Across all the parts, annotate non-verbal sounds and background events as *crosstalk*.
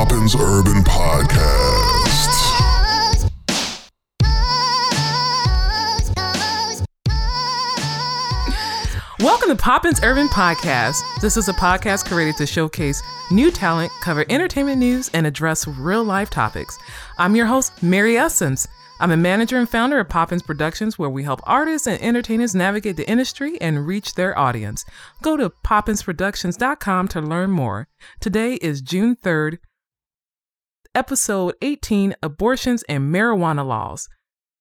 Poppins Urban Podcast. Welcome to Poppins Urban Podcast. This is a podcast created to showcase new talent, cover entertainment news, and address real life topics. I'm your host, Mary Essence. I'm a manager and founder of Poppins Productions, where we help artists and entertainers navigate the industry and reach their audience. Go to poppinsproductions.com to learn more. Today is June 3rd, episode 18 Abortions and Marijuana Laws.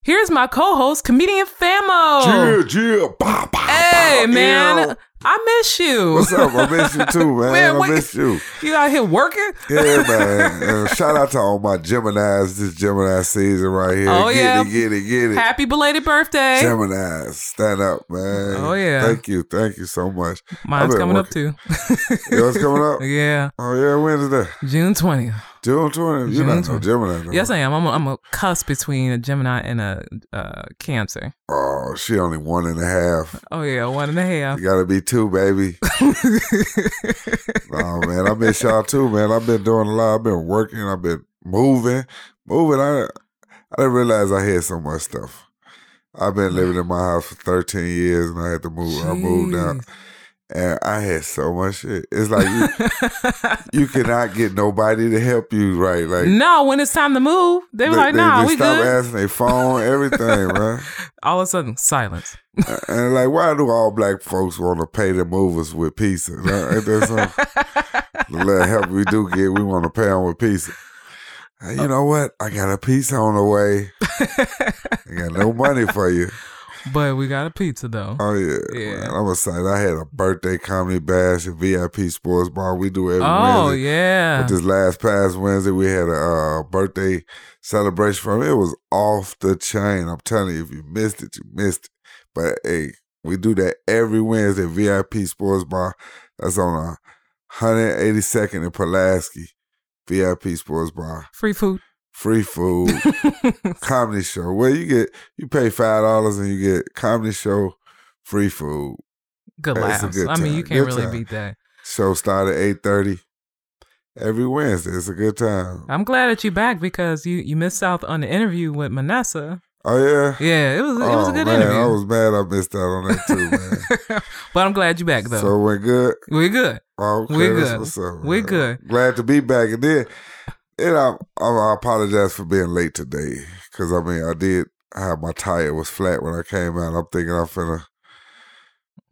Here's my co host, comedian Famo. Yeah, yeah, bah, bah, Hey, bah, man. yeah. I miss you. What's up? I miss you too, *laughs* man. Man, I what- miss you. You out here working? Yeah, *laughs* man. And shout out to all my Geminis this Gemini season right here. Oh, get yeah. it, get it, get it. Happy belated birthday. Geminis, stand up, man. Oh, yeah. Thank you, thank you so much. Mine's coming up too. Yours coming up? *laughs* yeah, Oh yeah, when is that? June 20th. June 20th? You're not no Gemini, though. Yes, I am. I'm a, I'm a cusp between a Gemini and a uh, Cancer. Oh, she only one and a half. Oh, yeah, one and a half. You gotta be two, baby. *laughs* Oh man, I miss y'all too, man. I've been doing a lot. I've been working. I've been moving, moving. I I didn't realize I had so much stuff. I've been living in my house for 13 years, and I had to move. I moved out, and I had so much shit. It's like you, *laughs* you cannot get nobody to help you, right? Like no, when it's time to move, they were like, nah, we stop good. asking their phone, everything, man. *laughs* All of a sudden, silence. And like, why do all black folks want to pay the movers with pizza? Ain't that something? *laughs* the little help we do get, we want to pay them with pizza. You oh. know what? I got a pizza on the way. I got no money for you. But we got a pizza, though. Oh yeah, Yeah. Man, I'm excited. I had a birthday comedy bash at VIP Sports Bar. We do every oh, Wednesday. yeah. But this last past Wednesday, we had a uh, birthday celebration from it. was off the chain. I'm telling you, if you missed it, you missed it. But hey, we do that every Wednesday at VIP Sports Bar. That's on uh, 182nd in Pulaski. VIP Sports Bar. Free food. Free food, *laughs* comedy show. Well, you get you pay five dollars and you get comedy show, free food. Good a laughs. good I mean, you can't Good really time. beat that. Show start at eight thirty every Wednesday. It's a good time. I'm glad that you're back because you, you missed out on the interview with Manessa. Oh yeah. Yeah, it was it was a Oh, good man, interview. I was mad I missed out on that too, man. *laughs* but I'm glad you're back though. so went good. We're good. Oh, okay, We're good. What's up, We're man. good. Glad to be back. And then, and I, I, I apologize for being late today because I mean I did have my tire was flat when I came out. I'm thinking I'm finna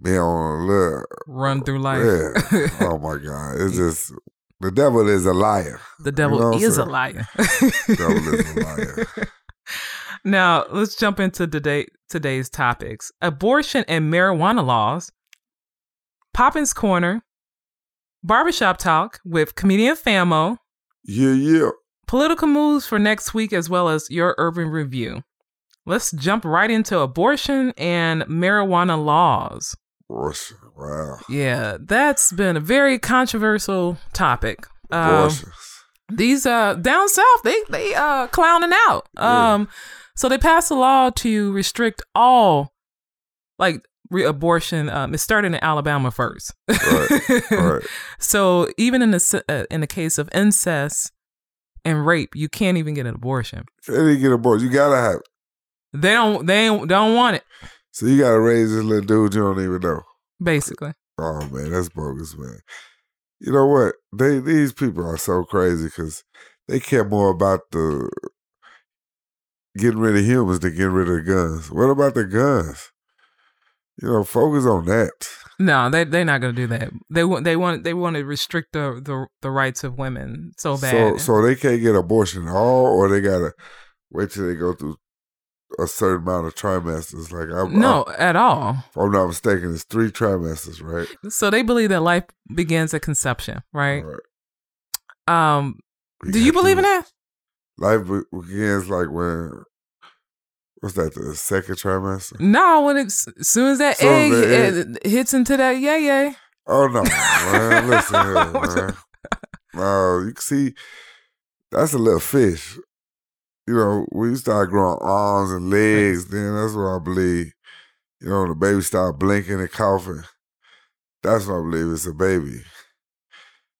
be on a little Run through life. yeah. *laughs* Oh my god, it's just the devil is a liar. the devil You know is a liar. Devil is a liar. *laughs* now let's jump into today today's topics: abortion and marijuana laws, Poppins Corner, barbershop talk with comedian Famo, Yeah, yeah. political moves for next week, as well as your urban review. Let's jump right into abortion and marijuana laws. Abortion. Wow. Yeah, that's been a very controversial topic. Um, these uh down south, they they uh clowning out. Yeah. Um, so they passed a law to restrict all like abortion. Um, it started in Alabama first. Right. right. *laughs* So even in the uh, in the case of incest and rape, you can't even get an abortion. They didn't get abortion. You gotta have. They don't they don't, they don't want it. So you gotta raise this little dude you don't even know. Basically, Oh man, that's bogus, man. You know what? They these people are so crazy because they care more about the getting rid of humans than getting rid of the guns. What about the guns? You know, focus on that. no, they they're not gonna do that. They want they want they want to restrict the, the the rights of women so bad. so so they can't get abortion at all, or they gotta wait till they go through a certain amount of trimesters. Like I'm, no, at all. I'm, if I'm not mistaken, it's three trimesters, right? So they believe that life begins at conception, right? Um, We do you believe in that? Life be- begins like when. What's that? The second trimester. No, when it's as soon as that So egg the hit- hits into that yay yay. Oh no, man! Listen here, *laughs* man. No, you can see that's a little fish. You know, when you start growing arms and legs, then that's what I believe. You know, the baby start blinking and coughing. That's what I believe it's a baby.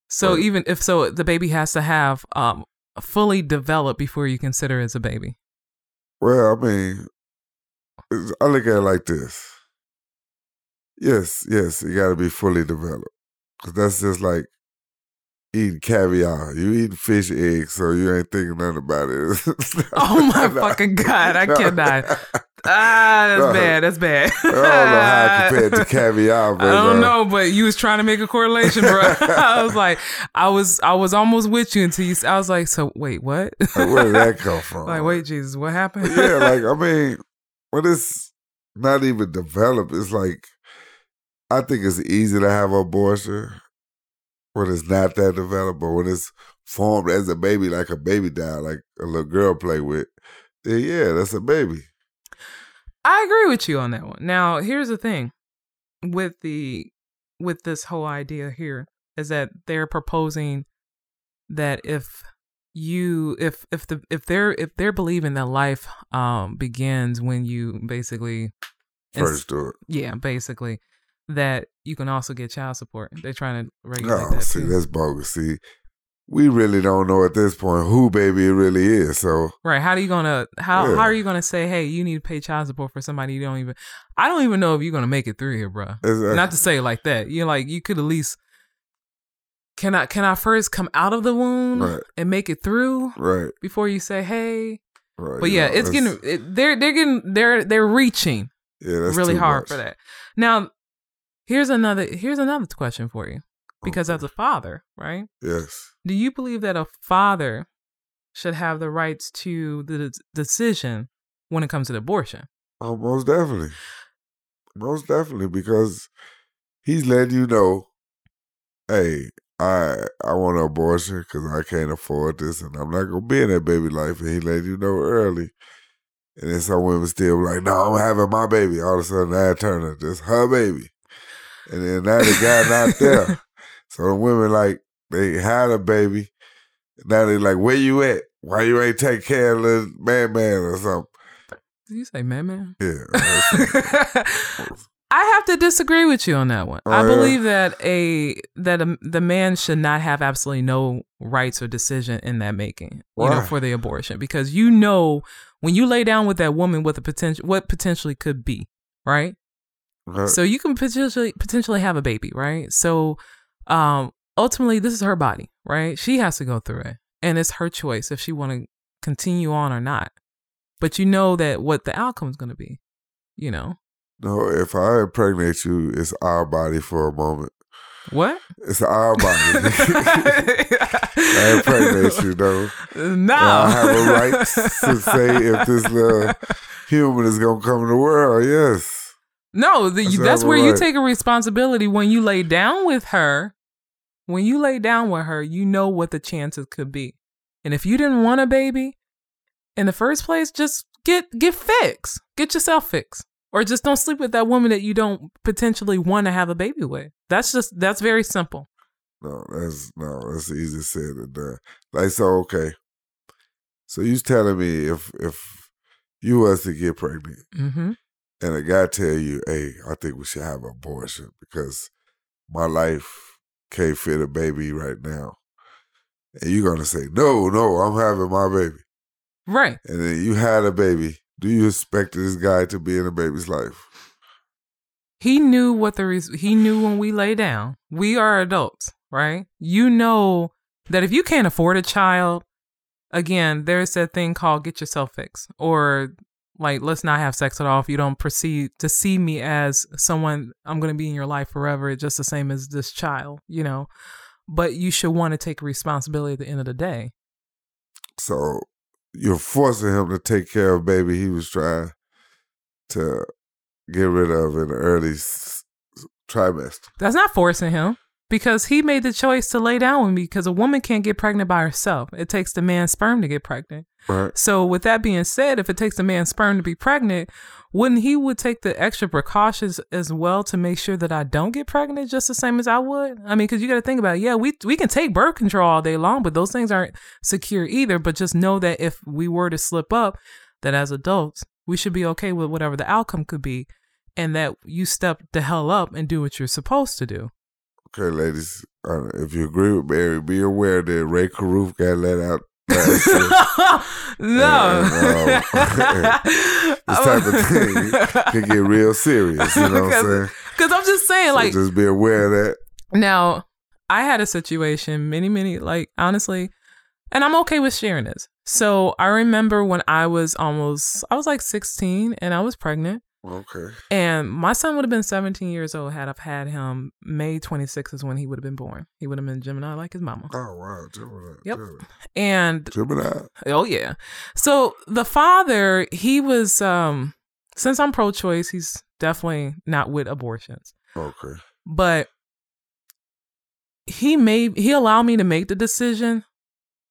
So Right. even if so, the baby has to have um fully developed before you consider it as a baby. Well, I mean, I look at it like this. Yes, yes, you got to be fully developed. Cause that's just like eating caviar. You eating fish eggs, so you ain't thinking nothing about it. *laughs* Oh my *laughs* fucking god, I cannot. *laughs* Ah, that's No. bad. That's bad. I don't know how I compared to caviar, but I don't uh, know, but you was trying to make a correlation, bro. I was like, I was, I was almost with you until you. I was like, so wait, what? Like, where did that come from? like, wait, Jesus, what happened? yeah, like I mean, when it's not even developed, it's like I think it's easy to have abortion when it's not that developed, but when it's formed as a baby, like a baby doll, like a little girl play with, then yeah, that's a baby. I agree with you on that one. Now, here's the thing with the with this whole idea here is that they're proposing that if you if if the if they're if they're believing that life um begins when you basically First do it. yeah basically that you can also get child support they're trying to regulate No, that see, too. that's bogus. See, we really don't know at this point who baby it really is. So right how are you gonna how Yeah. how are you gonna say hey you need to pay child support for somebody you don't even i don't even know if you're gonna make it through here bro it's, uh, not to say it like that. You're like you could at least can I can I first come out of the womb Right. and make it through right, before you say hey. right. But yeah, know, it's getting it, they're they're getting they're they're reaching yeah, that's really hard much. for that. Now, here's another here's another question for you because Okay. as a father, right? Yes. Do you believe that a father should have the rights to the d- decision when it comes to abortion? Oh, most definitely. Most definitely, because he's letting you know, hey, I I want an abortion because I can't afford this, and I'm not gonna be in that baby life. And he let you know early. And then some women still be like, no, I'm having my baby. All of a sudden, Ad Turner, just her baby. And then now the guy not there. *laughs* So the women like they had a baby. Now they like, where you at? Why you ain't take care of this man man or something? Did you say man man? Yeah. *laughs* I have to disagree with you on that one. Oh, I yeah? believe that a that a, the man should not have absolutely no rights or decision in that making. You know, for the abortion because you know when you lay down with that woman what the potential what potentially could be, right? So you can potentially potentially have a baby, right? So um ultimately this is her body, right? She has to go through it. And it's her choice if she want to continue on or not. But you know that what the outcome is going to be, you know. No, if I impregnate you, it's our body for a moment. What? It's our body. *laughs* I impregnate you, though. No. *laughs* I have a right to say if this little *laughs* human is gonna come in the world. Yes. No, the, That's that's where I'm you take a responsibility when you lay down with her. When you lay down with her, you know what the chances could be. And if you didn't want a baby in the first place, just get get fixed. Get yourself fixed. Or just don't sleep with that woman that you don't potentially want to have a baby with. That's just that's very simple. No, that's no, that's easy said than done. Like so, okay. So you telling me if if you was to get pregnant hmm and a guy tell you, "Hey, I think we should have an abortion because my life can't fit a baby right now," and you're gonna say, "No, no, I'm having my baby," Right. and then you had a baby. Do you expect this guy to be in a baby's life? he knew what the he knew when we lay down. We are adults, right? You know that if you can't afford a child, again, there's that thing called get yourself fixed, or like let's not have sex at all if you don't proceed to see me as someone I'm going to be in your life forever, just the same as this child, you know. But you should want to take responsibility at the end of the day. So you're forcing him to take care of baby he was trying to get rid of in the early s- trimester. That's not forcing him because he made the choice to lay down with me because a woman can't get pregnant by herself. It takes the man's sperm to get pregnant. Right. So with that being said, if it takes a man's sperm to be pregnant, wouldn't he would take the extra precautions as well to make sure that I don't get pregnant just the same as I would? I mean, because you got to think about it. Yeah, we we can take birth control all day long, but those things aren't secure either. But just know that if we were to slip up, that as adults we should be okay with whatever the outcome could be, and that you step the hell up and do what you're supposed to do. Okay, ladies. Uh, if you agree with Mary, be aware that Rae Carruth got let out. *laughs* no. *laughs* This type of thing can get real serious. You know what I'm saying? Because I'm just saying, So like, just be aware of that. Now, I had a situation many, many, like, honestly, and I'm okay with sharing this. So I remember when I was almost, I was like 16 and I was pregnant. Okay. And my son would have been 17 years old had I've had him. May 26th is when he would have been born. He would have been Gemini like his mama. Oh wow, Gemini. Yep. Gemini. And Gemini. oh yeah. So the father, he was um since I'm pro choice, he's definitely not with abortions. Okay. but he made he allowed me to make the decision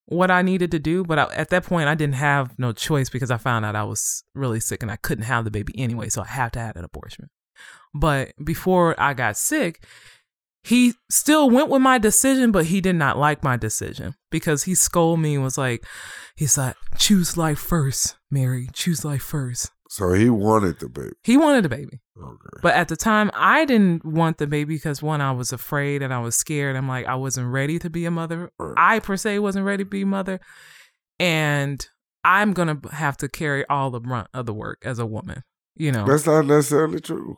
what I needed to do. But I, at that point, I didn't have no choice because I found out I was really sick and I couldn't have the baby anyway, so I had to have an abortion. But before I got sick, he still went with my decision, but he did not like my decision because he scolded me and was like, he's like, choose life first, Mary, choose life first. So he wanted the baby. He wanted a baby. Okay. But at the time, I didn't want the baby because one, I was afraid and I was scared. I'm like, I wasn't ready to be a mother. Right. I per se wasn't ready to be a mother, and I'm gonna have to carry all the brunt of the work as a woman. You know, That's not necessarily true.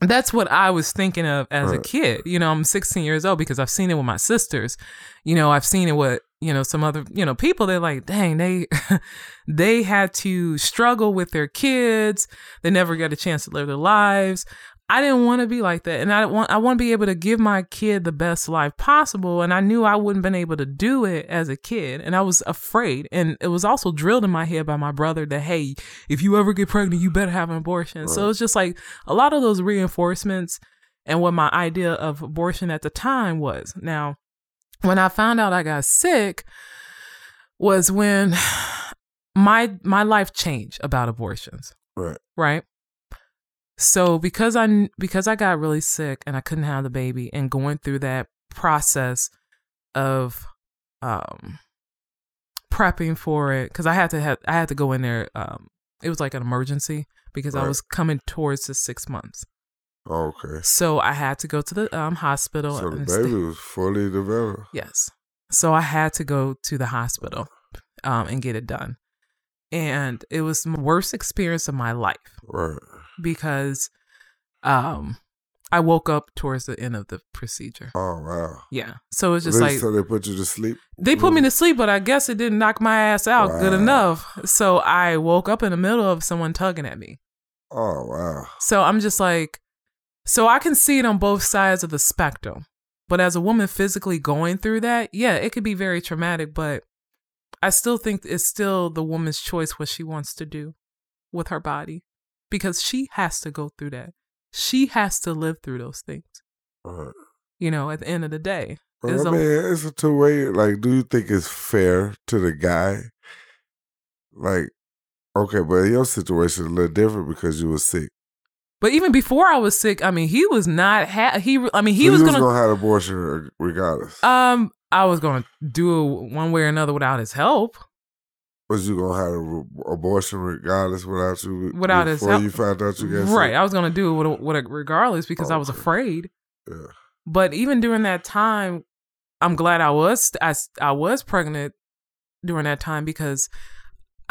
that's what I was thinking of as a kid. You know, I'm 16 years old because I've seen it with my sisters. You know, I've seen it with you know some other you know people. They're like, dang, they *laughs* they had to struggle with their kids. They never got a chance to live their lives. I didn't want to be like that, and I want I want to be able to give my kid the best life possible. And I knew I wouldn't been able to do it as a kid, and I was afraid. And it was also drilled in my head by my brother that hey, if you ever get pregnant, you better have an abortion. So Right. it's just like a lot of those reinforcements and what my idea of abortion at the time was. Now, when I found out I got sick, was when *sighs* my my life changed about abortions. Right. right? So because i because i got really sick and i couldn't have the baby and going through that process of um prepping for it because i had to have i had to go in there um it was like an emergency because i was coming towards the six months Okay. so i had to go to the um hospital So the baby was fully developed. Yes. So I had to go to the hospital um, and get it done. And it was the worst experience of my life Right. because um, I woke up towards the end of the procedure. Oh wow. Yeah. So it's just They- like so they put you to sleep. they put me to sleep, but I guess it didn't knock my ass out good enough. So I woke up in the middle of someone tugging at me. Oh wow. So I'm just like, so I can see it on both sides of the spectrum. But as a woman physically going through that, yeah, it could be very traumatic, but I still think it's still the woman's choice what she wants to do with her body because she has to go through that. She has to live through those things, Right. you know, at the end of the day. Well, It's I a- mean, it's a two way. Like, do you think it's fair to the guy? Like, okay, but your situation is a little different because you were sick. But even before I was sick, I mean, he was not, ha- he, I mean, he So was going to, gonna have abortion regardless. um, I was going to do it one way or another without his help. was you gonna have an abortion regardless without you Without his help. you found out you got sick? Right. I was going to do it with, with regardless because I was afraid. Yeah. But even during that time, I'm glad I was I, I was pregnant during that time because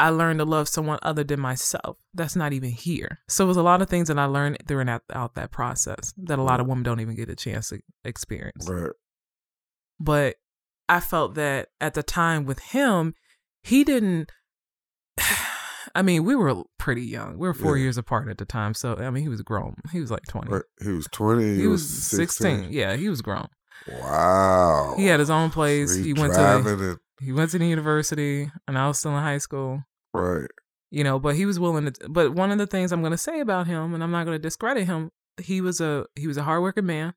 I learned to love someone other than myself. That's not even here. So it was a lot of things that I learned during that out that process that a lot of mm. women don't even get a chance to experience. Right. But I felt that at the time with him, he didn't. *sighs* I mean, we were pretty young. We were four Yeah. years apart at the time. So I mean, he was grown. He was like twenty. Right. He was twenty. He was 16. Yeah, he was grown. Wow. He had his own place. He went to the, he went to the university, and I was still in high school. Right. You know, but he was willing to. But one of the things I'm going to say about him, and I'm not going to discredit him, he was a he was a hardworking man,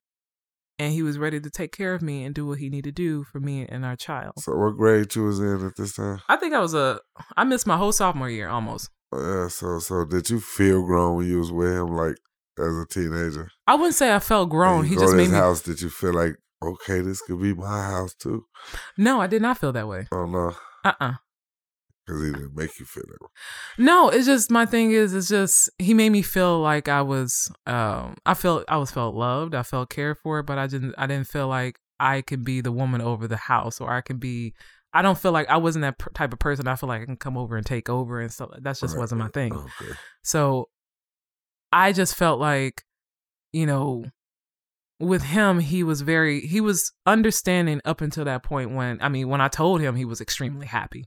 and he was ready to take care of me and do what he needed to do for me and our child. So what grade you was in at this time? I think I was a I missed my whole sophomore year almost. Yeah. So so did you feel grown when you was with him, like as a teenager? I wouldn't say I felt grown. He go just to made his me. house. Did you feel like okay, this could be my house too? No, I did not feel that way. Oh no, Uh uh because he didn't make you feel that way. No, it's just my thing is it's just he made me feel like I was um I felt I was felt loved, I felt cared for, but I didn't I didn't feel like I can be the woman over the house, or I can be. I don't feel like I wasn't that per- type of person. I feel like I can come over and take over and stuff. That just Right, wasn't my thing. Okay. So I just felt like, you know, with him, he was very, he was understanding up until that point when, I mean, when I told him, he was extremely happy.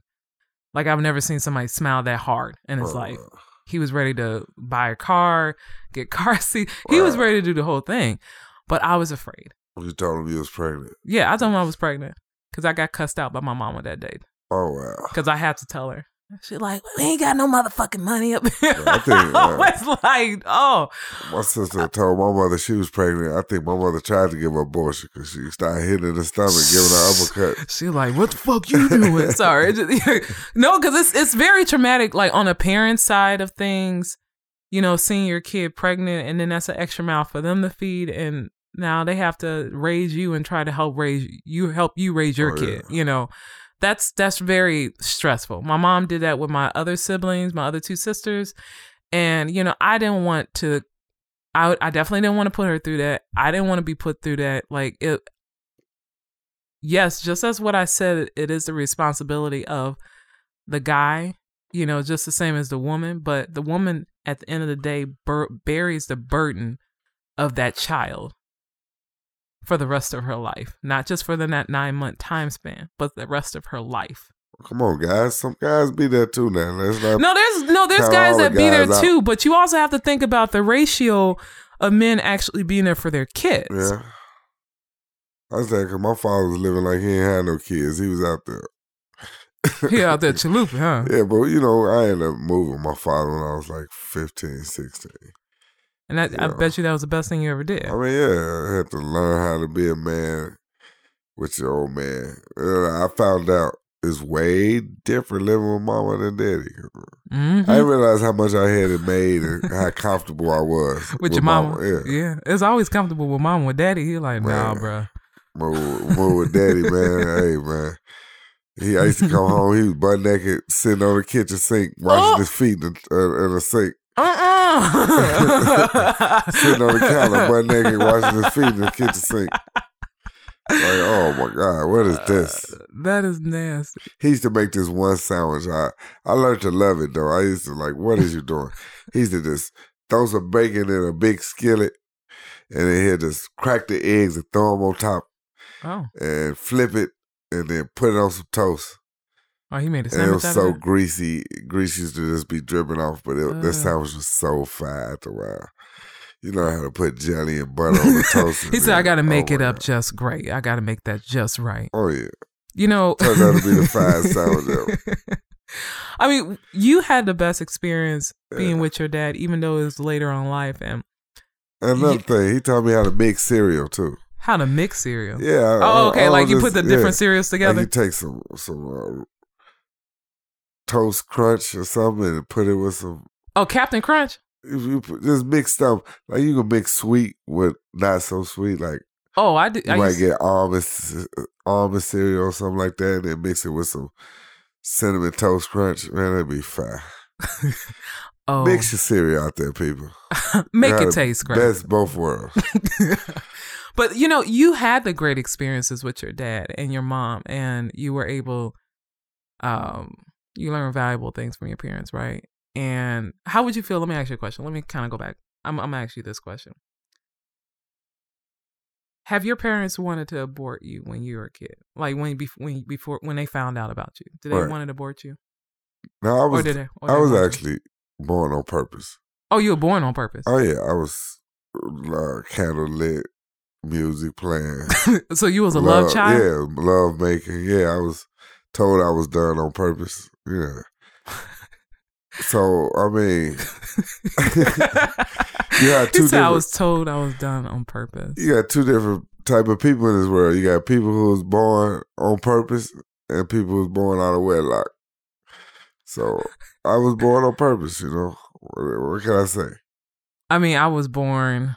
Like I've never seen somebody smile that hard in his Uh, life. He was ready to buy a car, get car *laughs* seat. He was ready to do the whole thing. But I was afraid. You told him you was pregnant. Yeah, I told him I was pregnant because I got cussed out by my mama that day Oh wow. because I had to tell her. She like, we ain't got no motherfucking money up here. I think, *laughs* uh, I was like, oh, My sister told my mother she was pregnant. I think my mother tried to give her abortion because she started hitting her the stomach, giving her uppercut. *laughs* She like, what the fuck you doing? *laughs* Sorry, no, because it's it's very traumatic. Like on a parent's side of things, you know, seeing your kid pregnant, and then that's an extra mouth for them to feed, and now they have to raise you and try to help raise you, help you raise your Oh, yeah. kid. You know, that's that's very stressful. My mom did that with my other siblings, my other two sisters, and you know, I didn't want to. I, I definitely didn't want to put her through that. I didn't want to be put through that. Like it, yes, just as what I said, it is the responsibility of the guy, you know, just the same as the woman. But the woman, at the end of the day, bur- bears the burden of that child for the rest of her life, not just for the that nine month time span, but the rest of her life. Come on, guys. Some guys be there too now. Let's not. No, there's no, there's guys the that be there out. too, but you also have to think about the ratio of men actually being there for their kids. Yeah. I was because my father was living like he ain't had no kids. He was out there. *laughs* He out there *laughs* chalupa, huh? Yeah, but you know, I ended up moving my father when I was like 15, 16. And I, I bet you that was the best thing you ever did. I mean, yeah, I had to learn how to be a man with your old man. Uh, I found out it's way different living with mama than daddy. hmm I didn't realize how much I had it made and how comfortable I was *laughs* with, your mama. Yeah. yeah. It's always comfortable with mama. With daddy, he like, nah, Man. bruh. Move, move with daddy, man. *laughs* hey, man. He, I used to come home. He was butt naked, sitting on the kitchen sink, washing Oh. his feet in, uh, in the sink. Uh-uh. Sitting on the counter, butt naked, washing his feet in the kitchen sink. Like, oh my God, what is this? Uh, that is nasty. He used to make this one sandwich. I I learned to love it though. I used to like, what is you doing? He used to just throw some bacon in a big skillet, and then he'd just crack the eggs and throw them on top, Oh, and flip it, and then put it on some toast. Oh, he made a And it sandwich was so greasy. Grease used to just be dripping off, but it, Uh. that sandwich was so fire after a while. You know how to put jelly and butter on the *laughs* toast. he said, "I got to make oh it up God. just great. I got to make that just right." Oh yeah, You know, Turned out to be the finest *laughs* sandwich ever. I mean, you had the best experience being Yeah. with your dad, even though it was later on in life, and another Ye- thing, he taught me how to mix cereal too. how to mix cereal. Yeah. I- Oh, okay. I like you just- put the yeah. different cereals Like together. you take some some uh, toast crunch or something and put it with some. oh, Captain Crunch. If you put, just mix stuff like you can mix sweet with not so sweet. Like Oh, I did. you I might used- get almond almond cereal or something like that, and then mix it with some cinnamon toast crunch. Man, that'd be fine. *laughs* oh, Mix your cereal out there, people. *laughs* make it taste great. Best both worlds. *laughs* but you know, you had the great experiences with your dad and your mom, and you were able, um, you learn valuable things from your parents, right? And how would you feel? Let me ask you a question. Let me kind of go back. I'm, I'm gonna ask you this question. Have your parents wanted to abort you when you were a kid? Like when when before when they found out about you, did they Right. want to abort you, No, I was they? I was want you? actually born on purpose. Oh, you were born on purpose. Oh yeah, I was uh, candle lit, music playing. *laughs* so you was a love, child. Yeah, love making. Yeah, I was told I was done on purpose. Yeah. So I mean, *laughs* you got two I was told I was done on purpose. you got two different type of people in this world. You got people who was born on purpose and people who was born out of wedlock. So I was born on purpose. You know what, what can I say? I mean, I was born.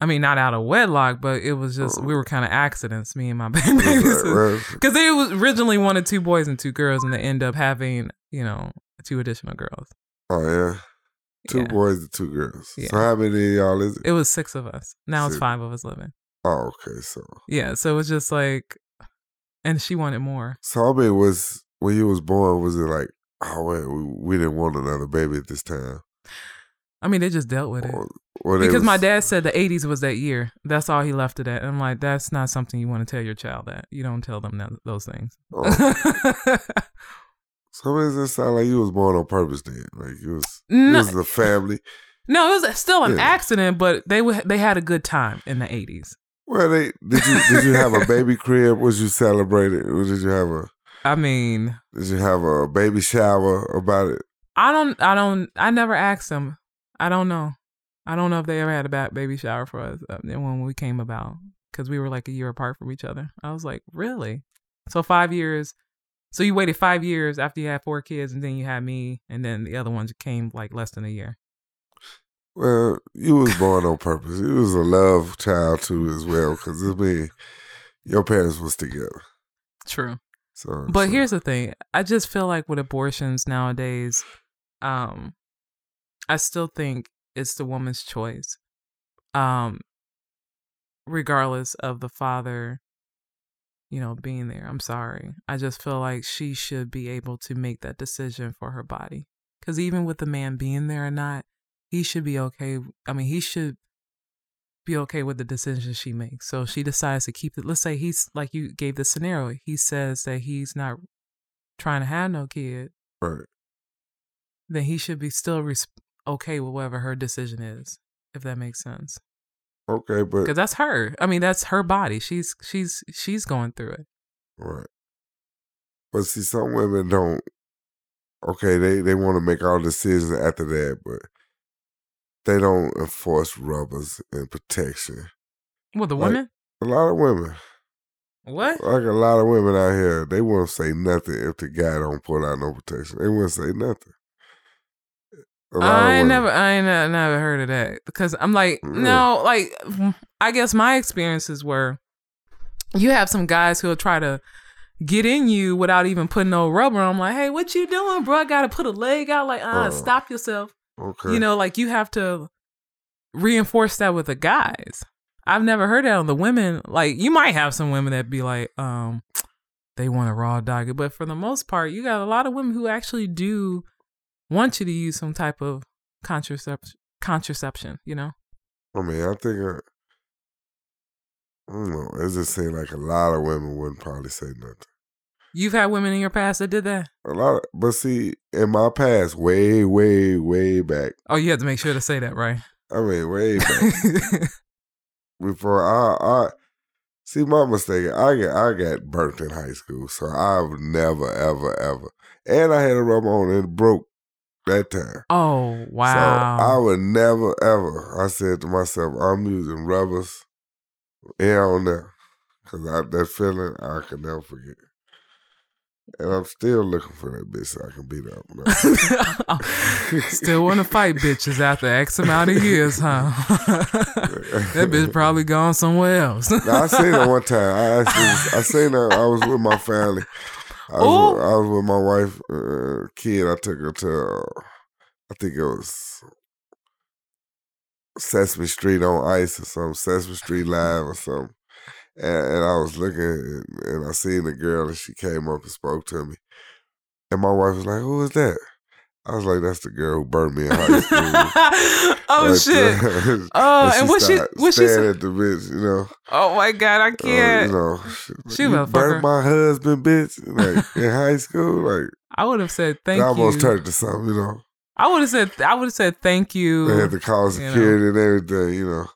I mean, not out of wedlock, but it was just we were kind of accidents, me and my *laughs* baby. Because they was originally wanted two boys and two girls, and they end up having, you know, two additional girls. Oh yeah, two Yeah. boys and two girls. Yeah. So how many of y'all is it? It was six of us. Now it's five of us living. Oh, okay. So, Yeah, so it was just like, and she wanted more. so I mean, was when you was born, was it like, oh wait, we, we didn't want another baby at this time? I mean, they just dealt with it. Or, or Because my dad said the 80s was that year. That's all he left it at. I'm like, that's not something you want to tell your child that. You don't tell them that, those things. Oh, so it doesn't sound like you was born on purpose then. Like it was, No. was a family. no, it was still an Yeah. accident, but they w- they had a good time in the 80s. Well, they did you did you have a baby crib? Was you celebrated? Or did you have a I mean, did you have a baby shower about it? I don't, I don't, I never asked them. I don't know. I don't know if they ever had a ba- baby shower for us uh, when we came about because we were like a year apart from each other. I was like, really? So five years. So you waited five years after you had four kids, and then you had me, and then the other ones came like less than a year. Well, you was born on purpose. You was a love child too, as well, because I mean, your parents was together. True. So, But so- here's the thing. I just feel like with abortions nowadays, um, I still think it's the woman's choice. Um, regardless of the father, you know, being there. I'm sorry. I just feel like she should be able to make that decision for her body. Cause even with the man being there or not, he should be okay. I mean, he should be okay with the decision she makes. So she decides to keep it. Let's say he's like you gave the scenario. He says that he's not trying to have no kid. right. Then he should be still res- okay with whatever her decision is, if that makes sense. Okay, but Because that's her. I mean, that's her body. She's she's she's going through it. right. But see, some women don't. Okay, they they want to make all decisions after that, but they don't enforce rubbers and protection. Well, the Like- woman. A lot of women, What? like a lot of women out here, they won't say nothing if the guy don't put out no protection. They won't say nothing. A lot of I never, I never heard of that because I'm like, Yeah. no, like, I guess my experiences were, you have some guys who'll try to get in you without even putting no rubber. on. I'm like, hey, what you doing, bro? I gotta put a leg out. Like, uh, Oh. stop yourself. Okay. You know, like you have to reinforce that with the guys. I've never heard that on the women. Like, you might have some women that be like, um, they want a raw dog, but for the most part, you got a lot of women who actually do want you to use some type of contraception. Contraception, you know. I mean, I think, uh, I don't know. It just seems like a lot of women wouldn't probably say nothing. You've had women in your past that did that. A lot, of, but see, in my past, way, way, way back. Oh, you have to make sure to say that, right? I mean, way back *laughs* before I, I see my mistake. I get, I got burnt in high school, so I've never, ever, ever, and I had a rubber on and it broke that time. oh So wow. I would never, ever. I said to myself, I'm using rubbers here on there because I, that feeling I can never forget. And I'm still looking for that bitch so I can beat up. No. *laughs* Still want to fight bitches after X amount of years, huh? *laughs* that bitch probably gone somewhere else. Now, I seen her one time. I *laughs* actually, I seen her. I was with my family. I was, with, I was with my wife, uh, kid. I took her to, uh, I think it was Sesame Street on Ice or something, Sesame Street Live or something. And, and I was looking, and, and I seen the girl, and she came up and spoke to me. And my wife was like, "Who is that?" I was like, "That's the girl who burned me in high *laughs* school." oh Right *laughs* shit. Oh, and what she what she said? at the bitch, you know. Oh my god, I Uh, can't. you know, she, you burnt my husband, bitch. Like *laughs* in high school, like I would have said thank you. I almost turned to something, you know. I would have said I would have said thank you. They had to call you know. security and everything, you know.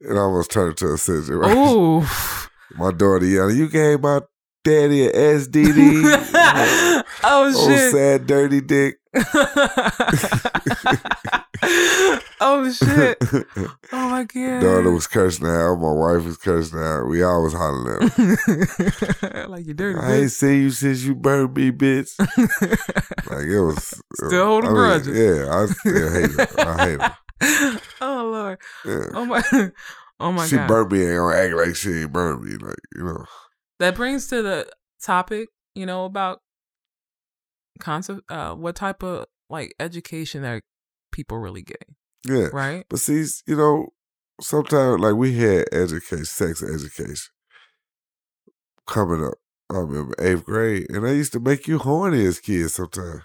It almost turned to a situation. Ooh. My daughter yelling, "You gave my daddy an SDD." oh shit. oh, shit. sad, dirty dick. *laughs* oh shit. Oh my god. *laughs* daughter was cursing out. My wife was cursing out. We all was hollering *laughs* like you dirty I ain't bitch. seen you since you burned me, bitch. Like it was Still holding I mean, grudges. Yeah, I still hate her. I hate her. oh lord. Yeah. Oh my Oh my she god. burnt me ain't gonna act like she ain't burnt me. Like, you know. that brings to the topic, you know, about concept uh what type of like education are people really getting, Yeah. right? But see, you know, sometimes like we had education, sex education coming up. I remember eighth grade, and they used to make you horny as kids sometimes.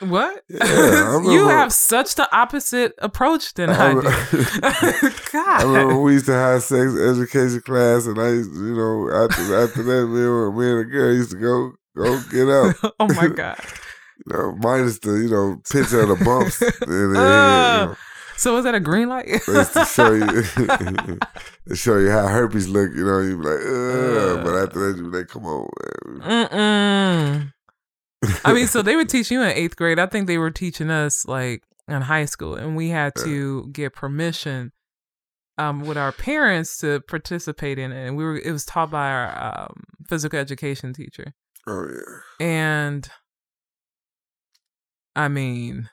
What? Yeah, I *laughs* you have such the opposite approach than I I re- did. *laughs* *laughs* I remember we used to have sex education class, and I used, to, you know, after after that, me me and the girl used to go go get up. oh my God. You know, minus the you know picture of the bumps, *laughs* and, Uh. you know, So was that a green light? It's to show you *laughs* *laughs* to show you how herpes look. You know, you be like, Ugh. but after that, you be like, come on, man. Mm-mm. I mean, so they would teach you in eighth grade. I think they were teaching us like in high school, and we had to get permission um, with our parents to participate in it. And we were it was taught by our um, physical education teacher. Oh yeah, And I mean,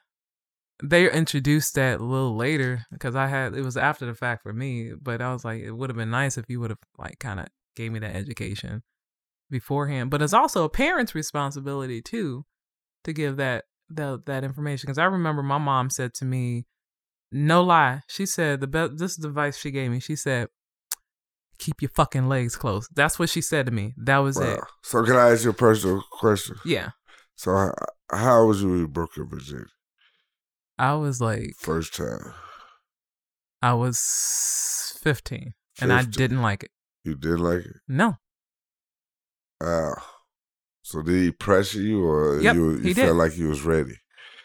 they introduced that a little later because I had it was after the fact for me. But I was like, it would have been nice if you would have like kind of gave me that education beforehand. But it's also a parent's responsibility too to give that that that information because I remember my mom said to me, no lie, she said the best. This is the advice she gave me. She said. Keep your fucking legs closed. That's what she said to me. That was it. So can I ask you a personal question? Yeah. So how, how was you broke your virginity I was like, first time? I was 15 and I didn't like it. You didn't like it? No. Wow. So did he pressure you, or Yep, you you did. felt like you was ready?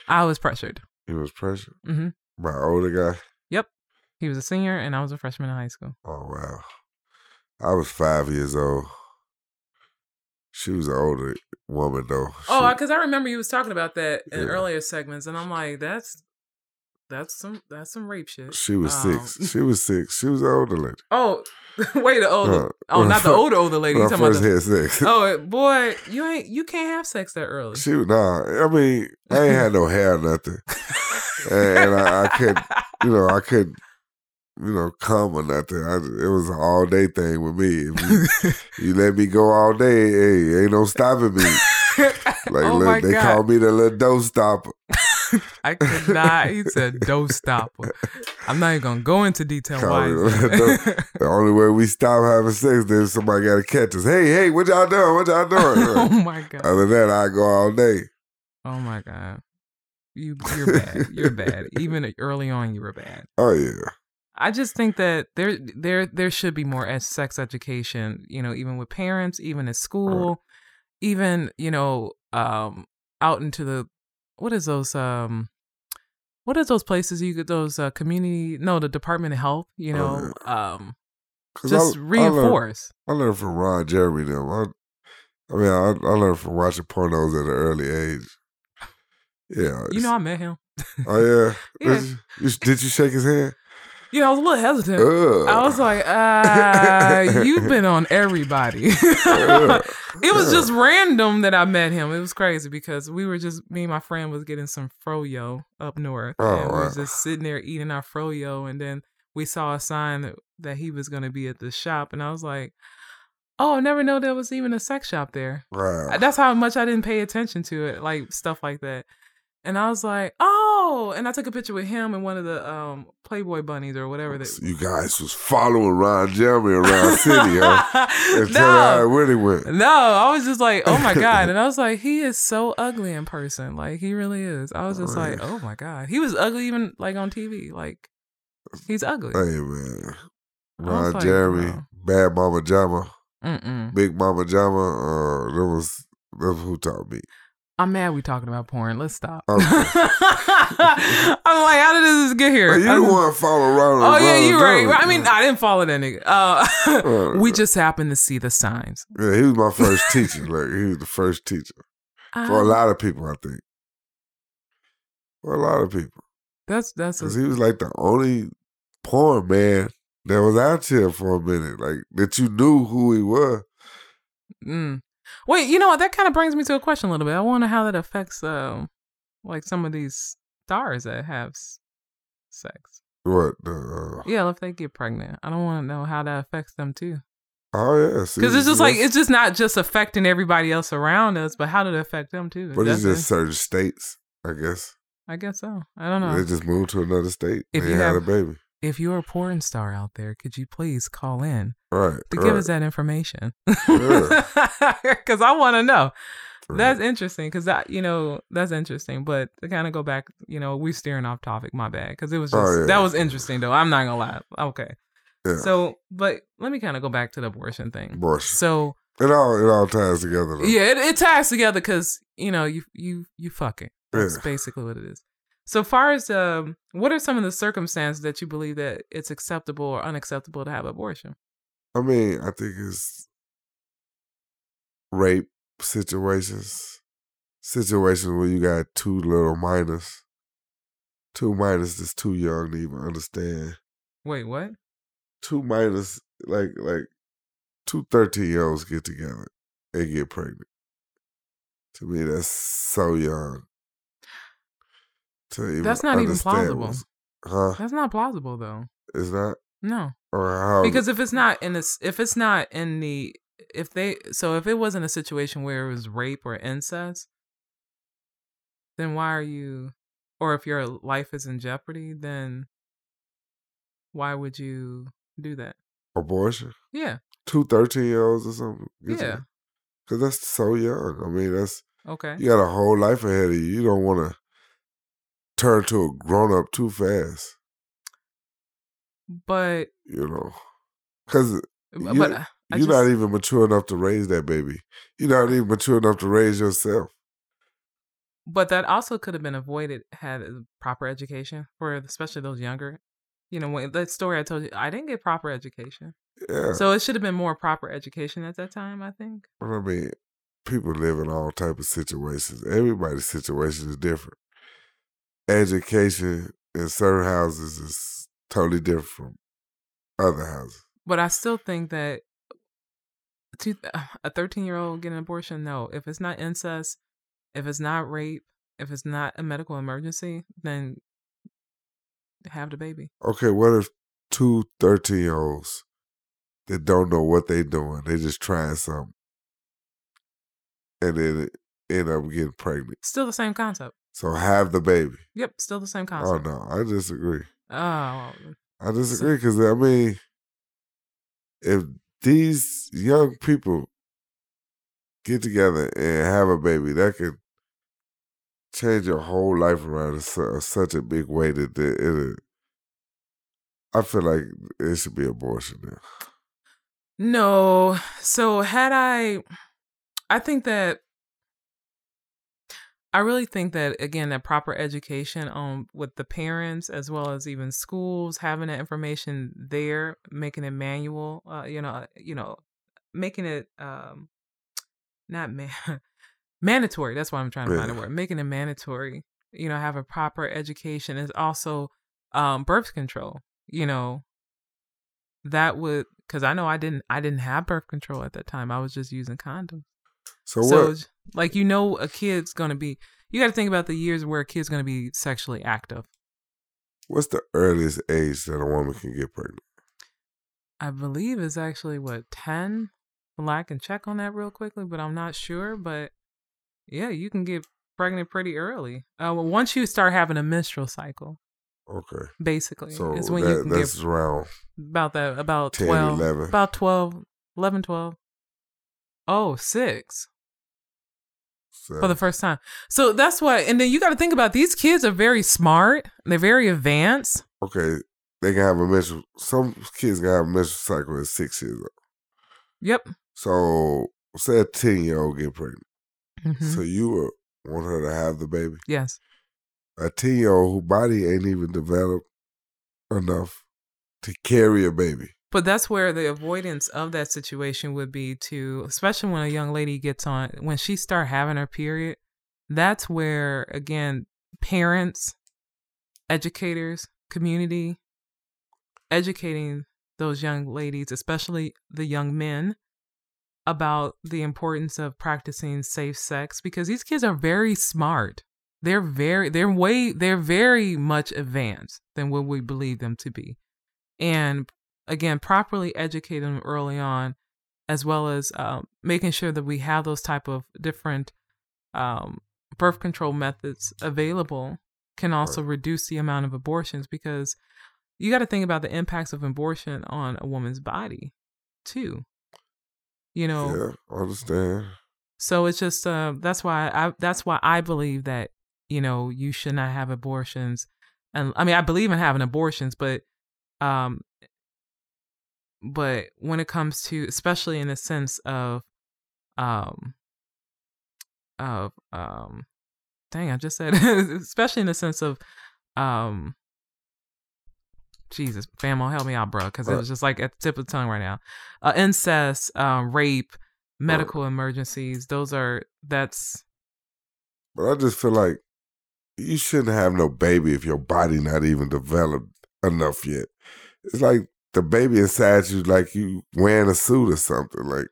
I was pressured. He was pressured hmm by an older guy. Yep. He was a senior and I was a freshman in high school. Oh wow. I was five years old. She was an older woman though. Oh, because I remember you was talking about that in Yeah. earlier segments, and I'm like, that's that's some that's some rape shit. She was Um, six. She was six. She was an older lady. *laughs* Oh, *laughs* wait, the older. Uh, oh, not the older older lady. When You I talking about first had sex. *laughs* oh boy, you ain't you can't have sex that early. She nah. I mean, I ain't had no hair, or nothing, and, and I, I could, you know, I couldn't, you know, come or nothing. I, it was an all day thing with me. You, *laughs* you let me go all day, hey, ain't no stopping me. *laughs* Like oh look, they god, call me the little dough stopper. *laughs* I could not. He said, "Don't stop." I'm not even gonna go into detail why. the said little that. dough- The only way we stop having sex, then somebody got to catch us. Hey, hey, what y'all doing? What y'all doing? oh my god. Other than that, I go all day. Oh my god. You you're bad. You're bad. Even early on you were bad. Oh yeah. I just think that there there there should be more as sex education, you know, even with parents, even at school, even, you know, um out into the what is those um what is those places you get those uh community no, the Department of Health, you Oh, know, um just I- I learned- reinforce. I learned from Ron Jeremy them. I, I mean, I, I learned from watching pornos at an early age. Yeah. You know I met him. Oh yeah. *laughs* Yeah. Did, you- did you shake his hand? You know, I was a little hesitant. Ugh. I was like, *laughs* uh, you've been on everybody. *laughs* It was just random that I met him. It was crazy because we were just me and my friend was getting some froyo up north, Oh, and we wow. just sitting there eating our froyo, and then we saw a sign that, that he was going to be at the shop, and I was like, "Oh, I never know there was even a sex shop there." Wow. That's how much I didn't pay attention to it, like stuff like that. And I was like, "Oh!" And I took a picture with him and one of the um, Playboy bunnies or whatever. That you guys was following Ron Jeremy around *laughs* city, huh? And no, tell you how it really went. No, I was just like, oh my god, *laughs* and I was like, he is so ugly in person, like he really is. I was just Oh, like, oh my god, he was ugly even like on TV, like he's ugly. Hey man. Ron like, Jeremy, wow. Bad Mama Jama, Mm-mm. Big Mama Jama, uh, that was that's who taught me. I'm mad we talking about porn. Let's stop. Okay. *laughs* I'm like, how did this get here? You I the one follow Ron. Oh yeah, you're right. I mean, I didn't follow that nigga. Uh, *laughs* Uh, we just happened to see the signs. Yeah, he was my first teacher. Like he was the first teacher for a Um, lot of people. I think for a lot of people, That's that's because he was like the only porn man that was out here for a minute. Like that you knew who he was. Mm. Wait, you know what? That kind of brings me to a question a little bit. I wonder how that affects, um, like some of these stars that have s- sex. What? The, uh, Yeah, if they get pregnant, I don't want to know how that affects them too. oh yeah, Because it's just like it's just not just affecting everybody else around us, but how did it affect them too? but it's just certain states. I guess I guess so. I don't know. they just moved to another state. If and you they had have- a baby. If you're a porn star out there, could you please call in Right. to right. give us that information? Because *laughs* I want to know. That's interesting because that you know that's interesting. But to kind of go back, you know, we're steering off topic. My bad. Because it was just Oh, yeah. that was interesting though. I'm not gonna lie. Okay. Yeah. So, but let me kind of go back to the abortion thing. Abortion. So It all it all ties together. Though. yeah, it, it ties together because you know you you you fucking. That's Yeah. basically what it is. So far as um, what are some of the circumstances that you believe that it's acceptable or unacceptable to have abortion? I mean, I think it's rape situations, situations where you got two little minors, two minors that's too young to even understand. Wait, what? Two minors, like like two 13 year olds get together and get pregnant. To me, that's so young. To even That's not even plausible. Huh? That's not plausible though. Is that? No, Or how? because if it's not in this, if it's not in the, if they, so if it wasn't a situation where it was rape or incest, then why are you, or if your life is in jeopardy, then why would you do that? abortion? Yeah. Two 13 year olds or something? Yeah. Because that's so young. I mean, that's Okay. you got a whole life ahead of you. You don't want to turn to a grown up too fast, But you know. Because You- I I you're just, not even mature enough to raise that baby. You're not even mature enough to raise yourself. but that also could have been avoided had uh, proper education for especially those younger. You know, when that story I told you, I didn't get proper education, Yeah. so it should have been more proper education at that time. I think. I mean, people live in all type of situations. Everybody's situation is different. Education in certain houses is totally different from other houses. But I still think that a 13 year old getting an abortion, no. If it's not incest, if it's not rape, if it's not a medical emergency, then have the baby. Okay, what if two 13 year olds that don't know what they're doing, they just trying something, and then end up getting pregnant? Still the same concept. So have the baby. Yep, still the same oh, concept. Oh no, I disagree. Oh, I disagree because I mean, if these young people get together and have a baby, that could change your whole life around in su- such a big way that it. it I feel like it should be abortion now. No. So had I I think that I really think that again that proper education on with the parents as well as even schools having that information there, making it manual, uh, you know, you know, making it um not man *laughs* mandatory. That's why I'm trying to find a word. Making it mandatory. You know, have a proper education is also um birth control. You know, that would because I know I didn't I didn't have birth control at that time. I was just using condoms. So, So, what? like you know, a kid's gonna be. You got to think about the years where a kid's gonna be sexually active. What's the earliest age that a woman can get pregnant? I believe it's actually what ten. Well, I can check on that real quickly, but I'm not sure. But yeah, you can get pregnant pretty early. Uh, well, once you start having a menstrual cycle, Okay, basically, so is when that, you can that's get around about that about 10, 12 11. about 12 11 12 oh six seven. for the first time so that's what and then you got to think about these kids are very smart they're very advanced okay, they can have a menstrual. Some kids can have a menstrual cycle at six years old. yep So say a ten year old get pregnant. Mhm. So you want her to have the baby. yes A ten year old whose body ain't even developed enough to carry a baby. But that's where the avoidance of that situation would be to especially when a young lady gets on when she start having her period that's where again parents educators community educating those young ladies especially the young men about the importance of practicing safe sex because these kids are very smart. They're very they're way they're very much advanced than what we believe them to be. And again properly educate them early on as well as um, making sure that we have those type of different um, birth control methods available can also reduce the amount of abortions because you got to think about the impacts of abortion on a woman's body, too. You know, Yeah, I understand. so it's just uh, that's why I that's why I believe that you know you should not have abortions, and I mean I believe in having abortions, but um, but when it comes to especially in the sense of um of um dang I just said *laughs* especially in the sense of um Jesus, famo, help me out, bro, because it was just like at the tip of the tongue right now. Uh, incest, um, rape, medical emergencies. Those are that's But I just feel like you shouldn't have no baby if your body not even developed enough yet. It's like the baby inside you, like you wearing a suit or something. Like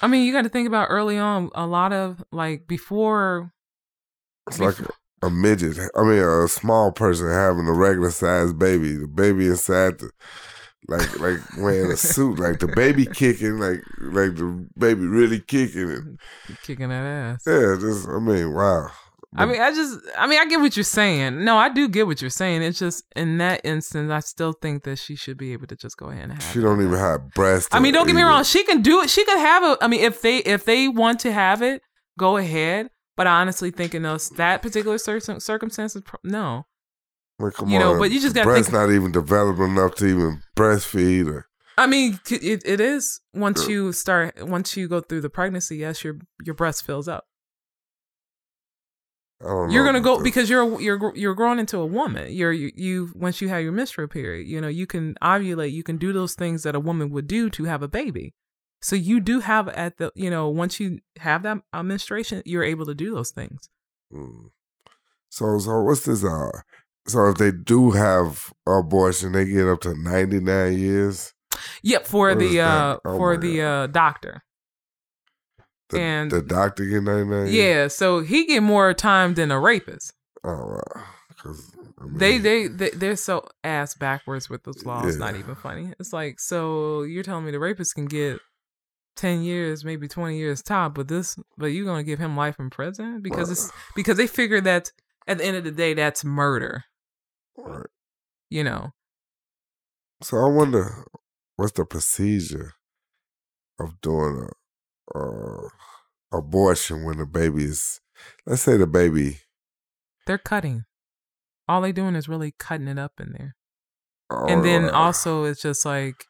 I mean, you got to think about early on. A lot of like before. it's like a, a midget. I mean, a small person having a regular sized baby. The baby inside the like like wearing a suit. Like the baby *laughs* kicking. Like like the baby really kicking it. kicking that ass. Yeah, just I mean, wow. I mean, I just, I mean, I get what you're saying. No, I do get what you're saying. It's just in that instance, I still think that she should be able to just go ahead and have. she don't even have breasts. I mean, don't get me either. wrong. She can do it. She could have it. I mean, if they if they want to have it, go ahead. But I honestly think in those that particular cir- circumstances, no. Like, come you know, on, but you just gotta breast think- not even developed enough to even breastfeed or I mean, it, it is once you start once you go through the pregnancy. Yes, your your breast fills up. I don't know. You're gonna go because you're you're you're growing into a woman. You're you, you once you have your menstrual period, you know you can ovulate. You can do those things that a woman would do to have a baby. So you do have at the you know once you have that uh, menstruation, you're able to do those things. Mm. So so what's this? Uh, so if they do have abortion, they get up to ninety nine years. Yep, for What the uh Oh for the uh doctor. The, And- the doctor get ninety nine. Yeah, so he get more time than a rapist. Oh wow. 'Cause, I mean, They they they they're so ass backwards with those laws. Not even funny. It's like so you're telling me the rapist can get ten years, maybe twenty years top, but this but you're gonna give him life in prison because it's because they figure that at the end of the day that's murder. Right. You know. So I wonder what's the procedure of doing a uh, abortion when the baby is. Let's say the baby. They're cutting. All they're doing is really cutting it up in there. oh, and then uh, also it's just like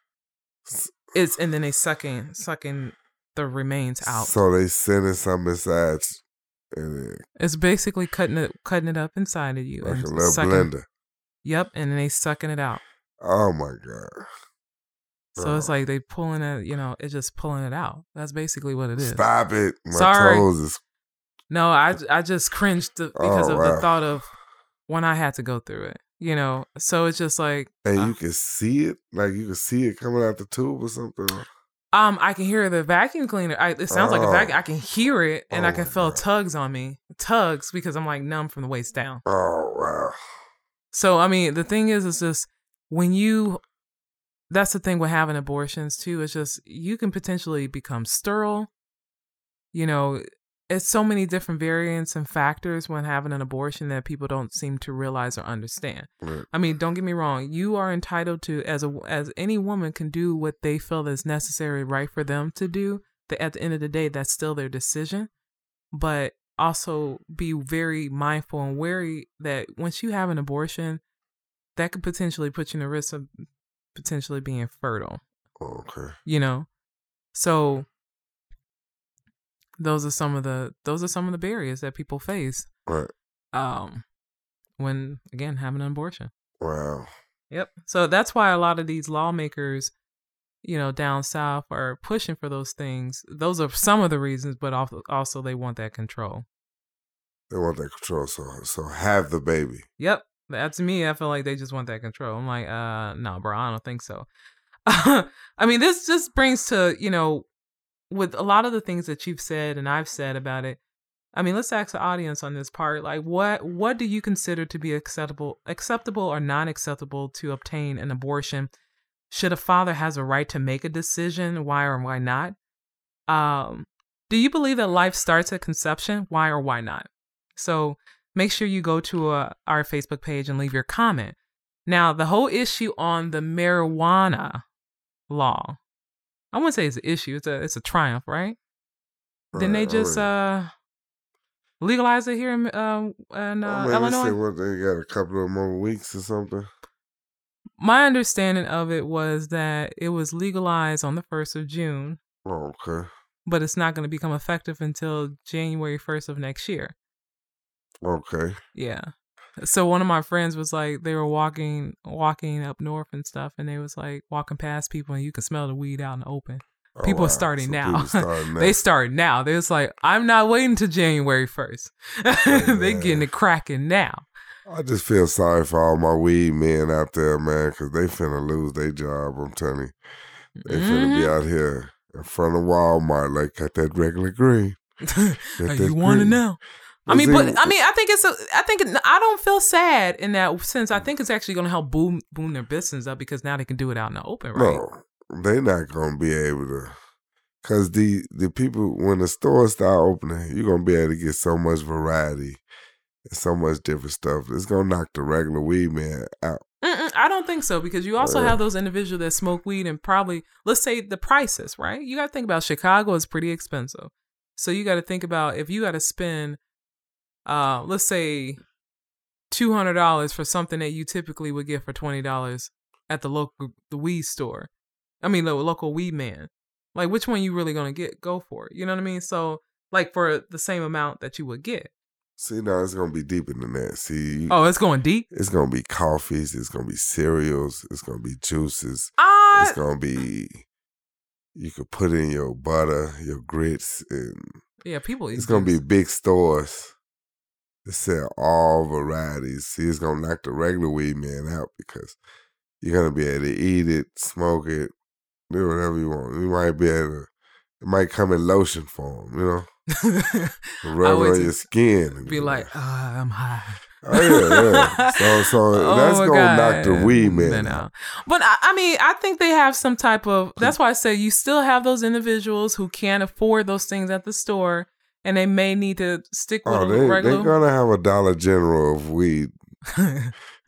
it's and then they sucking sucking the remains out. So they sending some inside, and It's basically cutting it cutting it up inside of you like and a little sucking, blender. Yep, and then they sucking it out. Oh my god! So it's Oh. like they pulling it, you know, it's just pulling it out. That's basically what it is. Stop it! My Sorry. toes is. No, I I just cringed because Oh, of wow. the thought of when I had to go through it. You know, so it's just like And uh, you can see it, like you can see it coming out the tube or something. um I can hear the vacuum cleaner. I, it sounds like a Oh. vacuum. I can hear it and I Oh can feel God. tugs on me, tugs because I'm like numb from the waist down. Oh wow! So I mean, the thing is, is just when you. That's the thing with having abortions too. It's just you can potentially become sterile. You know, it's so many different variants and factors when having an abortion that people don't seem to realize or understand. Right. I mean, don't get me wrong. You are entitled to, as a as any woman can do what they feel is necessary, right for them to do. That at the end of the day, that's still their decision. But also be very mindful and wary that once you have an abortion, that could potentially put you in the risk of potentially being fertile. Okay. You know, so those are some of the those are some of the barriers that people face. Right. Um, when again having an abortion. Wow. Yep. So that's why a lot of these lawmakers, you know, down south are pushing for those things. Those are some of the reasons, but also also they want that control. They want that control. So so have the baby. Yep. That's me. I feel like they just want that control. I'm like, uh, no, bro, I don't think so. *laughs* I mean, this just brings to, you know, with a lot of the things that you've said and I've said about it. I mean, let's ask the audience on this part. Like, what what do you consider to be acceptable, acceptable or non acceptable to obtain an abortion? Should a father has a right to make a decision? Why or why not? Um, do you believe that life starts at conception? Why or why not? So make sure you go to uh, our Facebook page and leave your comment. Now, the whole issue on the marijuana law, I wouldn't say it's an issue. It's a it's a triumph, right? Didn't they just alright. uh legalize it here in um in uh, they Illinois? what they got a couple of more weeks or something. My understanding of it was that it was legalized on the first of June, Oh, okay. but it's not going to become effective until January first of next year. Okay. Yeah. So one of my friends was like, they were walking walking up north and stuff, and they was like walking past people, and you can smell the weed out in the open. Oh, People are starting So now. starting. *laughs* They start now. They was like, I'm not waiting till January first. *laughs* they getting it cracking now. I just feel sorry for all my weed men out there, man, because they finna lose their job. I'm telling you, they finna be Mhm. out here in front of Walmart like got that regular green. *laughs* Got you want to know? I mean, but I mean, I think it's a. I think it, I don't feel sad in that sense. I think it's actually going to help boom boom their business up because now they can do it out in the open, right? No, they not gonna be able to. Cause the the people when the stores start opening, you're gonna be able to get so much variety and so much different stuff. It's gonna knock the regular weed man out. Mm-mm, I don't think so because you also have those individuals that smoke weed and probably let's say the prices, right? You got to think about Chicago is pretty expensive, so you got to think about if you got to spend, uh, let's say, two hundred dollars for something that you typically would get for twenty dollars at the local the weed store. I mean, the local weed man. Like, which one you really gonna get? Go for it. You know what I mean? So, like, for the same amount that you would get. See, now it's gonna be deeper than that. See, Oh, it's going deep. it's gonna be coffees, it's gonna be cereals, it's gonna be juices, Ah, it's gonna be. You could put in your butter, your grits, and yeah. People. it's eat gonna be big stores that sell all varieties. See, it's gonna knock the regular weed man out because you're gonna be able to eat it, smoke it, do whatever you want. You might be able to. It might come in lotion form, you know, *laughs* rub on your skin. be like, ah, I'm high. oh yeah, yeah. So, so *laughs* Oh that's gonna knock the weed man Then, out. uh, But I, I mean, I think they have some type of. That's why I say you still have those individuals who can't afford those things at the store, and they may need to stick with Oh, they they're gonna have a Dollar General of weed. *laughs*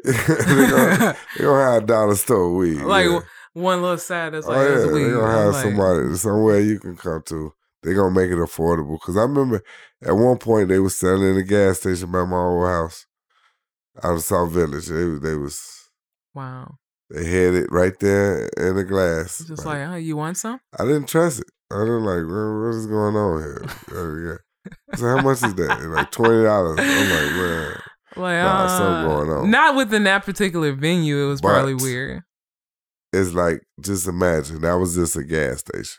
they're, gonna, they gonna have a dollar store weed. like yeah. one little side that's Oh like, yeah, "It's weed." they're gonna have like, somebody somewhere you can come to. They're gonna make it affordable. Cause I remember at one point they was selling in a gas station by my old house out of South Village. They was they was Wow, they had it right there in the glass. Just like, oh, you want some? I didn't trust it. I didn't like "Well, what is going on here. *laughs* Yeah. So how much is that? It's like twenty dollars. I'm like, *laughs* man. Like, Nah, uh, something going on. Not within that particular venue. It was probably weird. it's like just imagine that was just a gas station.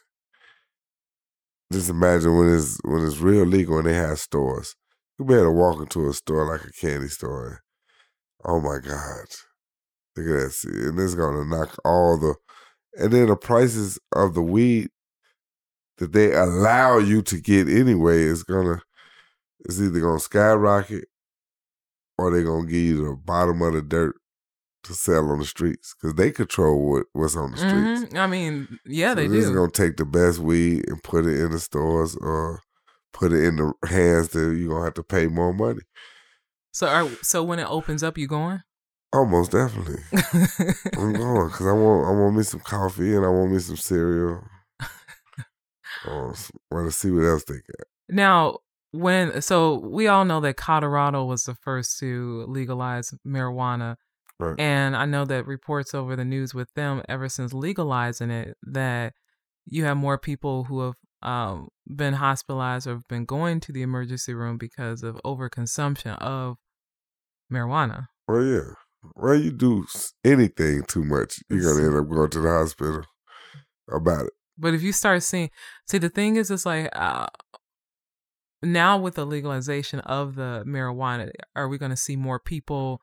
Just imagine when it's when it's real legal and they have stores. You better walk into a store like a candy store. Oh my God. Look at that. And it's gonna knock all the and then the prices of the weed that they allow you to get anyway is gonna it's either gonna skyrocket or they're gonna give you the bottom of the dirt to sell on the streets because they control what, what's on the streets. Mhm. I mean, yeah, So they they're do. gonna take the best weed and put it in the stores or put it in the hands that you're gonna have to pay more money. So, are, so when it opens up, you going? Almost definitely. *laughs* I'm going because I want I want me some coffee and I want me some cereal. Want to see what else they got. Now, when so we all know that Colorado was the first to legalize marijuana, Right. and I know that reports over the news with them ever since legalizing it that you have more people who have um, been hospitalized or have been going to the emergency room because of overconsumption of marijuana. Well, yeah. Well, you do anything too much, you're gonna end up going to the hospital about it. But if you start seeing, see, the thing is, it's like uh, now with the legalization of the marijuana, are we going to see more people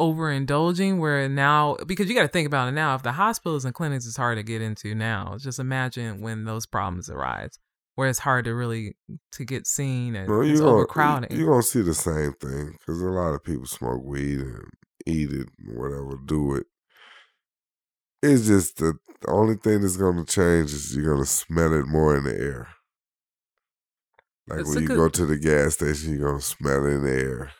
overindulging? Where now, because you got to think about it now, if the hospitals and clinics is hard to get into now, just imagine when those problems arise, where it's hard to really to get seen and it's gonna overcrowding. you're gonna see the same thing because a lot of people smoke weed and eat it, and whatever, do it. It's just the, the only thing that's gonna change is you're gonna smell it more in the air. Like when you good- go to the gas station, you're gonna smell it in the air.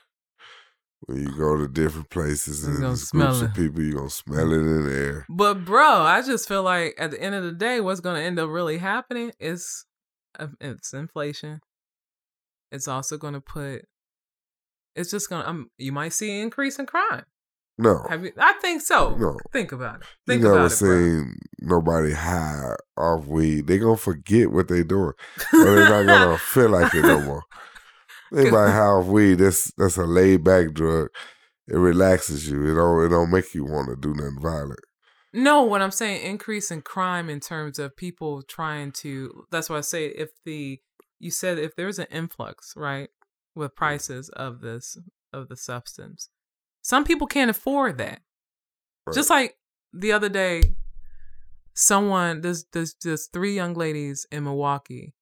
When you go to different places and gonna smell groups of people, you're gonna smell it in the air. But bro, I just feel like at the end of the day, what's going to end up really happening is uh, it's inflation. It's also going to put. It's just going to. Um, you might see an increase in crime. No. Have you? I think so. No. Think about it. You Think never about it, seen nobody high off weed. They gonna forget what they doing. Or they're not gonna *laughs* feel like it no more. Anybody high off weed, that's that's a laid back drug. It relaxes you. It don't it don't make you want to do nothing violent. No, what I'm saying, increase in crime in terms of people trying to. That's why I say if the you said if there's an influx, right, with mm. prices of this of the substance, some people can't afford that. Right. Just like the other day, someone there's there's just three young ladies in Milwaukee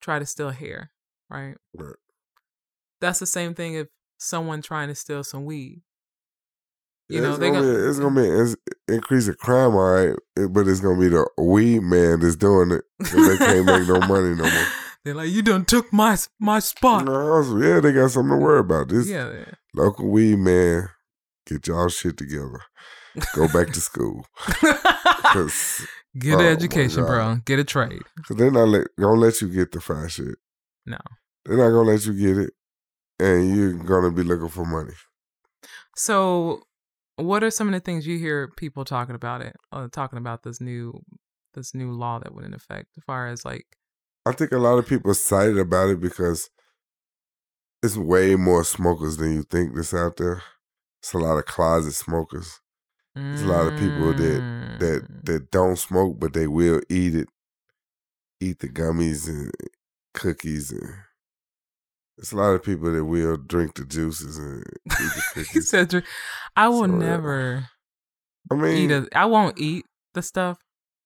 try to steal hair, right? Right. That's the same thing if someone trying to steal some weed. You Yeah, know, it's, they gonna gon- be, it's gonna be it's increase of crime, all right, but it's gonna be the weed man that's doing it. they can't make no money no more. *laughs* They're like, you done took my my spot. Yeah, they got something to worry about. This Yeah. local weed man, get y'all shit together. Go back to school. *laughs* Get Oh, an education, bro. Get a trade. 'cause they're not let, gonna let you get the fine shit. No. They're not gonna let you get it. And you're gonna be looking for money. So, what are some of the things you hear people talking about it? Uh, talking about this new this new law that went in effect, as far as like, I think a lot of people excited about it because it's way more smokers than you think that's out there. It's a lot of closet smokers. There's a lot of people that that Mm. that don't smoke, but they will eat it, eat the gummies and cookies, and it's a lot of people that will drink the juices and eat the *laughs* he cookies. said, "Dr- "I will So, never I mean, eat a. I won't eat the stuff.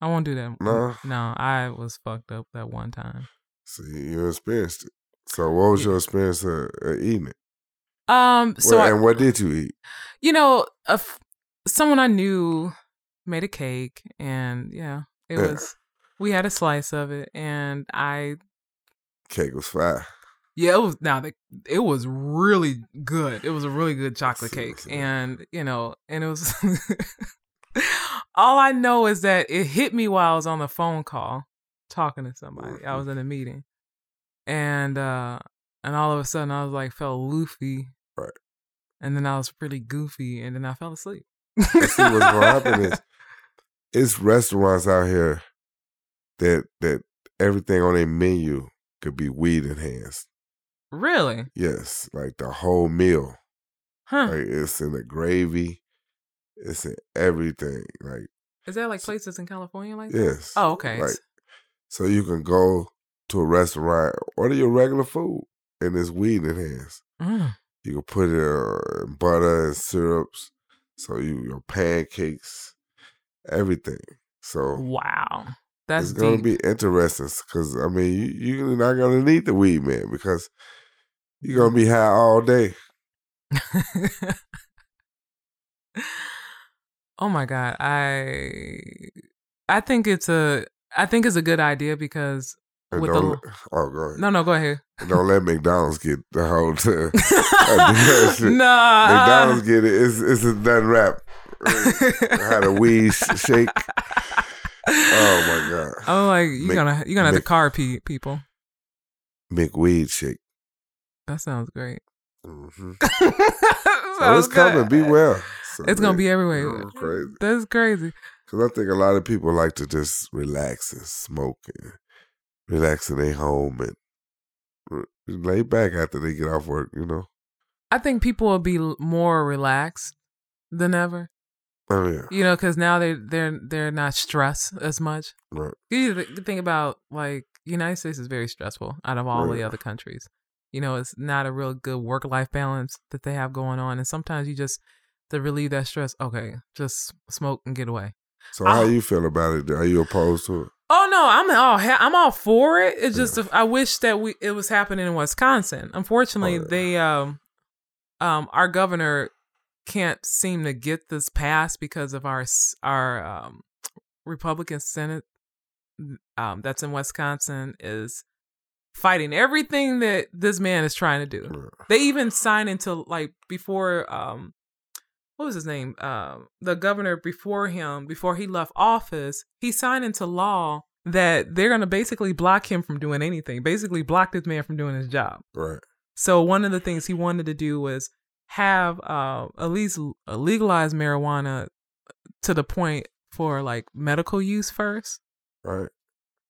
I won't do that. No? no. I was fucked up that one time. see, you experienced it. So, what was your experience of, of eating it? Um. So Well, I, and what did you eat? you know, a f- someone I knew made a cake, and yeah, it Yeah. was. We had a slice of it, and I Cake was fire. yeah, it was now the it was really good. It was a really good chocolate cake, and you know, and it was. *laughs* *laughs* all I know is that it hit me while I was on the phone call talking to somebody. I Mhm. was in a meeting, and uh and all of a sudden I was like felt loofy, Right. And then I was pretty goofy, and then I fell asleep. see, what's gonna happen is *laughs* it's restaurants out here that that everything on their menu could be weed enhanced. really, Yes, like the whole meal. huh? Like it's in the gravy, it's in everything. Like Is there like places in California like that? yes. Oh, okay. Like so you can go to a restaurant, order your regular food, and it's weed enhanced. Mm. You can put it uh, in butter and syrups. So you your pancakes, everything. So Wow, that's it's gonna deep. be interesting because I mean you, you're not gonna need the weed man because you're gonna be high all day. *laughs* oh my god, I I think it's a I think it's a good idea because And With the- oh, go ahead. no, no, go ahead. And Don't let McDonald's get the whole time. *laughs* shit. nah, McDonald's get it. It's it's a done wrap. Had a weed shake. Oh my god, *laughs* I'm like you Mc- gonna you gonna have to car pe- people. McWeed shake. That sounds great. *laughs* hmm Sounds So it's coming. good. Be well. So, It's gonna be everywhere. it's crazy. That's crazy. Because I think a lot of people like to just relax and smoke and relax in their home and lay back after they get off work. You know. I think people will be more relaxed than ever. Oh yeah. You know, because now they they're they're not stressed as much. Right. You think about like United States is very stressful out of all Right. the other countries. You know, it's not a real good work life balance that they have going on, and sometimes you just to relieve that stress. Okay, just smoke and get away. So how you feel about it? Are you opposed to it? Oh no, I'm all ha- I'm all for it. It's just I wish that we it was happening in Wisconsin. Unfortunately, Oh, yeah. they um um our governor can't seem to get this passed because of our our um Republican Senate um that's in Wisconsin is fighting everything that this man is trying to do. They even signed into like before um what was his name? Um the governor before him, before he left office, he signed into law that they're gonna basically block him from doing anything. Basically block this man from doing his job. Right. So one of the things he wanted to do was have uh, at least legalize marijuana to the point for like medical use first. Right.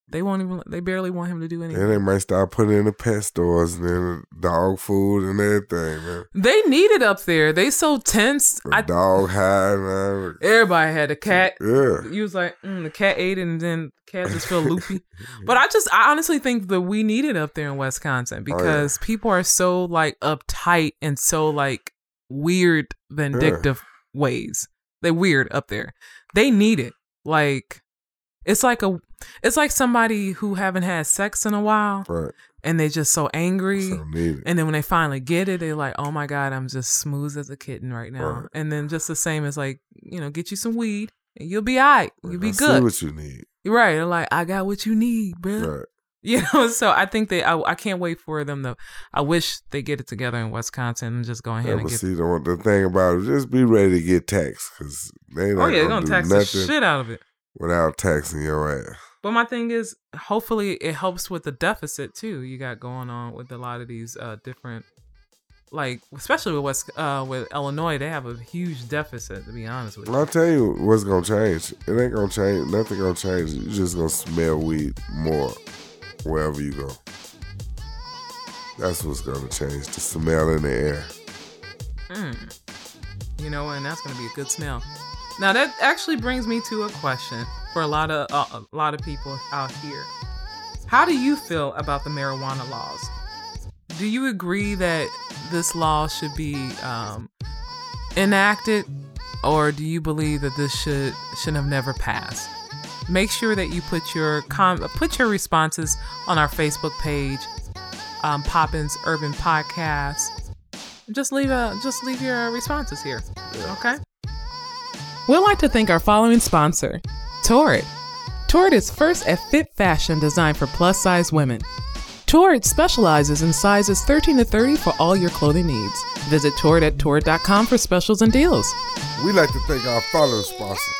They won't even. They barely want him to do anything. And they might start putting in the pet stores and then dog food and everything, man. They need it up there. They so tense. The I, dog high, man. everybody had a cat. Yeah. You was like, mm, the cat ate it, and then the cat just feel loopy. *laughs* But I just, I honestly think that we need it up there in Wisconsin Oh, yeah. because people are so like uptight and so like weird, vindictive ways. They're weird up there. They need it. Like, it's like a, it's like somebody who haven't had sex in a while Right. and they just so angry. So. And then when they finally get it, they're like, "Oh my god, I'm just smooth as a kitten right now." Right. And then just the same as like, you know, get you some weed and you'll be alright. You'll be I See good. what you need. Right. They're like, "I got what you need, bro." Right. *laughs* You know, so I think they. I, I can't wait for them to. I wish they get it together in Wisconsin and just go ahead Yeah, and get. see, the, the thing about it, just be ready to get taxed because they oh yeah, they're gonna, gonna do tax the shit out of it. Without taxing your ass. But my thing is, hopefully, it helps with the deficit too. You got going on with a lot of these uh different, like especially with West, uh, with Illinois, they have a huge deficit. To be honest with you. I'll tell you what's gonna change. It ain't gonna change. Nothing gonna change. You just gonna smell weed more wherever you go. That's what's gonna change. The smell in the air. Mm. You know, and that's to be a good smell. Now that actually brings me to a question for a lot of uh, a lot of people out here. How do you feel about the marijuana laws? Do you agree that this law should be um, enacted, or do you believe that this should should have never passed? Make sure that you put your com- put your responses on our Facebook page, um, Poppins Urban Podcast. Just leave a just leave your responses here. Okay. We'd like to thank our following sponsor, Torrid. Torrid is first at fit fashion designed for plus size women. Torrid specializes in sizes 13 to 30 for all your clothing needs. Visit Torrid at torrid.com for specials and deals. We'd like to thank our following sponsor,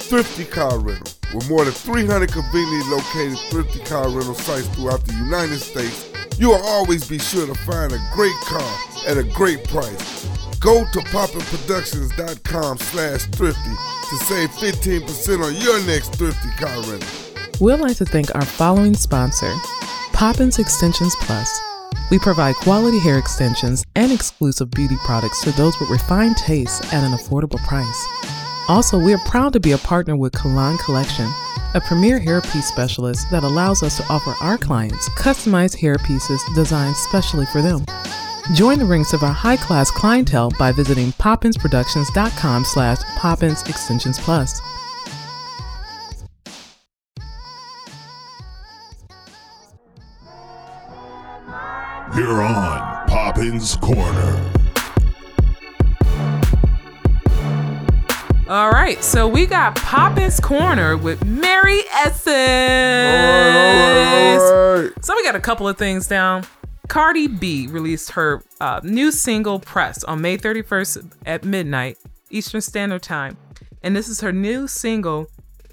Thrifty Car Rental. With more than 300 conveniently located thrifty car rental sites throughout the United States, you will always be sure to find a great car at a great price. Go to poppinproductions.com slash thrifty to save 15% on your next thrifty car rental. We'd like to thank our following sponsor, Poppins Extensions Plus. We provide quality hair extensions and exclusive beauty products to those with refined tastes at an affordable price. Also, we are proud to be a partner with Kalan Collection, a premier hairpiece specialist that allows us to offer our clients customized hairpieces designed specially for them. Join the ranks of our high-class clientele by visiting poppinsproductions.com slash poppins extensions plus. You're on Poppins Corner. All right, so we got Poppins Corner with Mary Essence. All right, all right. So we got a couple of things down. Cardi B released her uh, new single "Press" on May 31st at midnight Eastern Standard Time, and this is her new single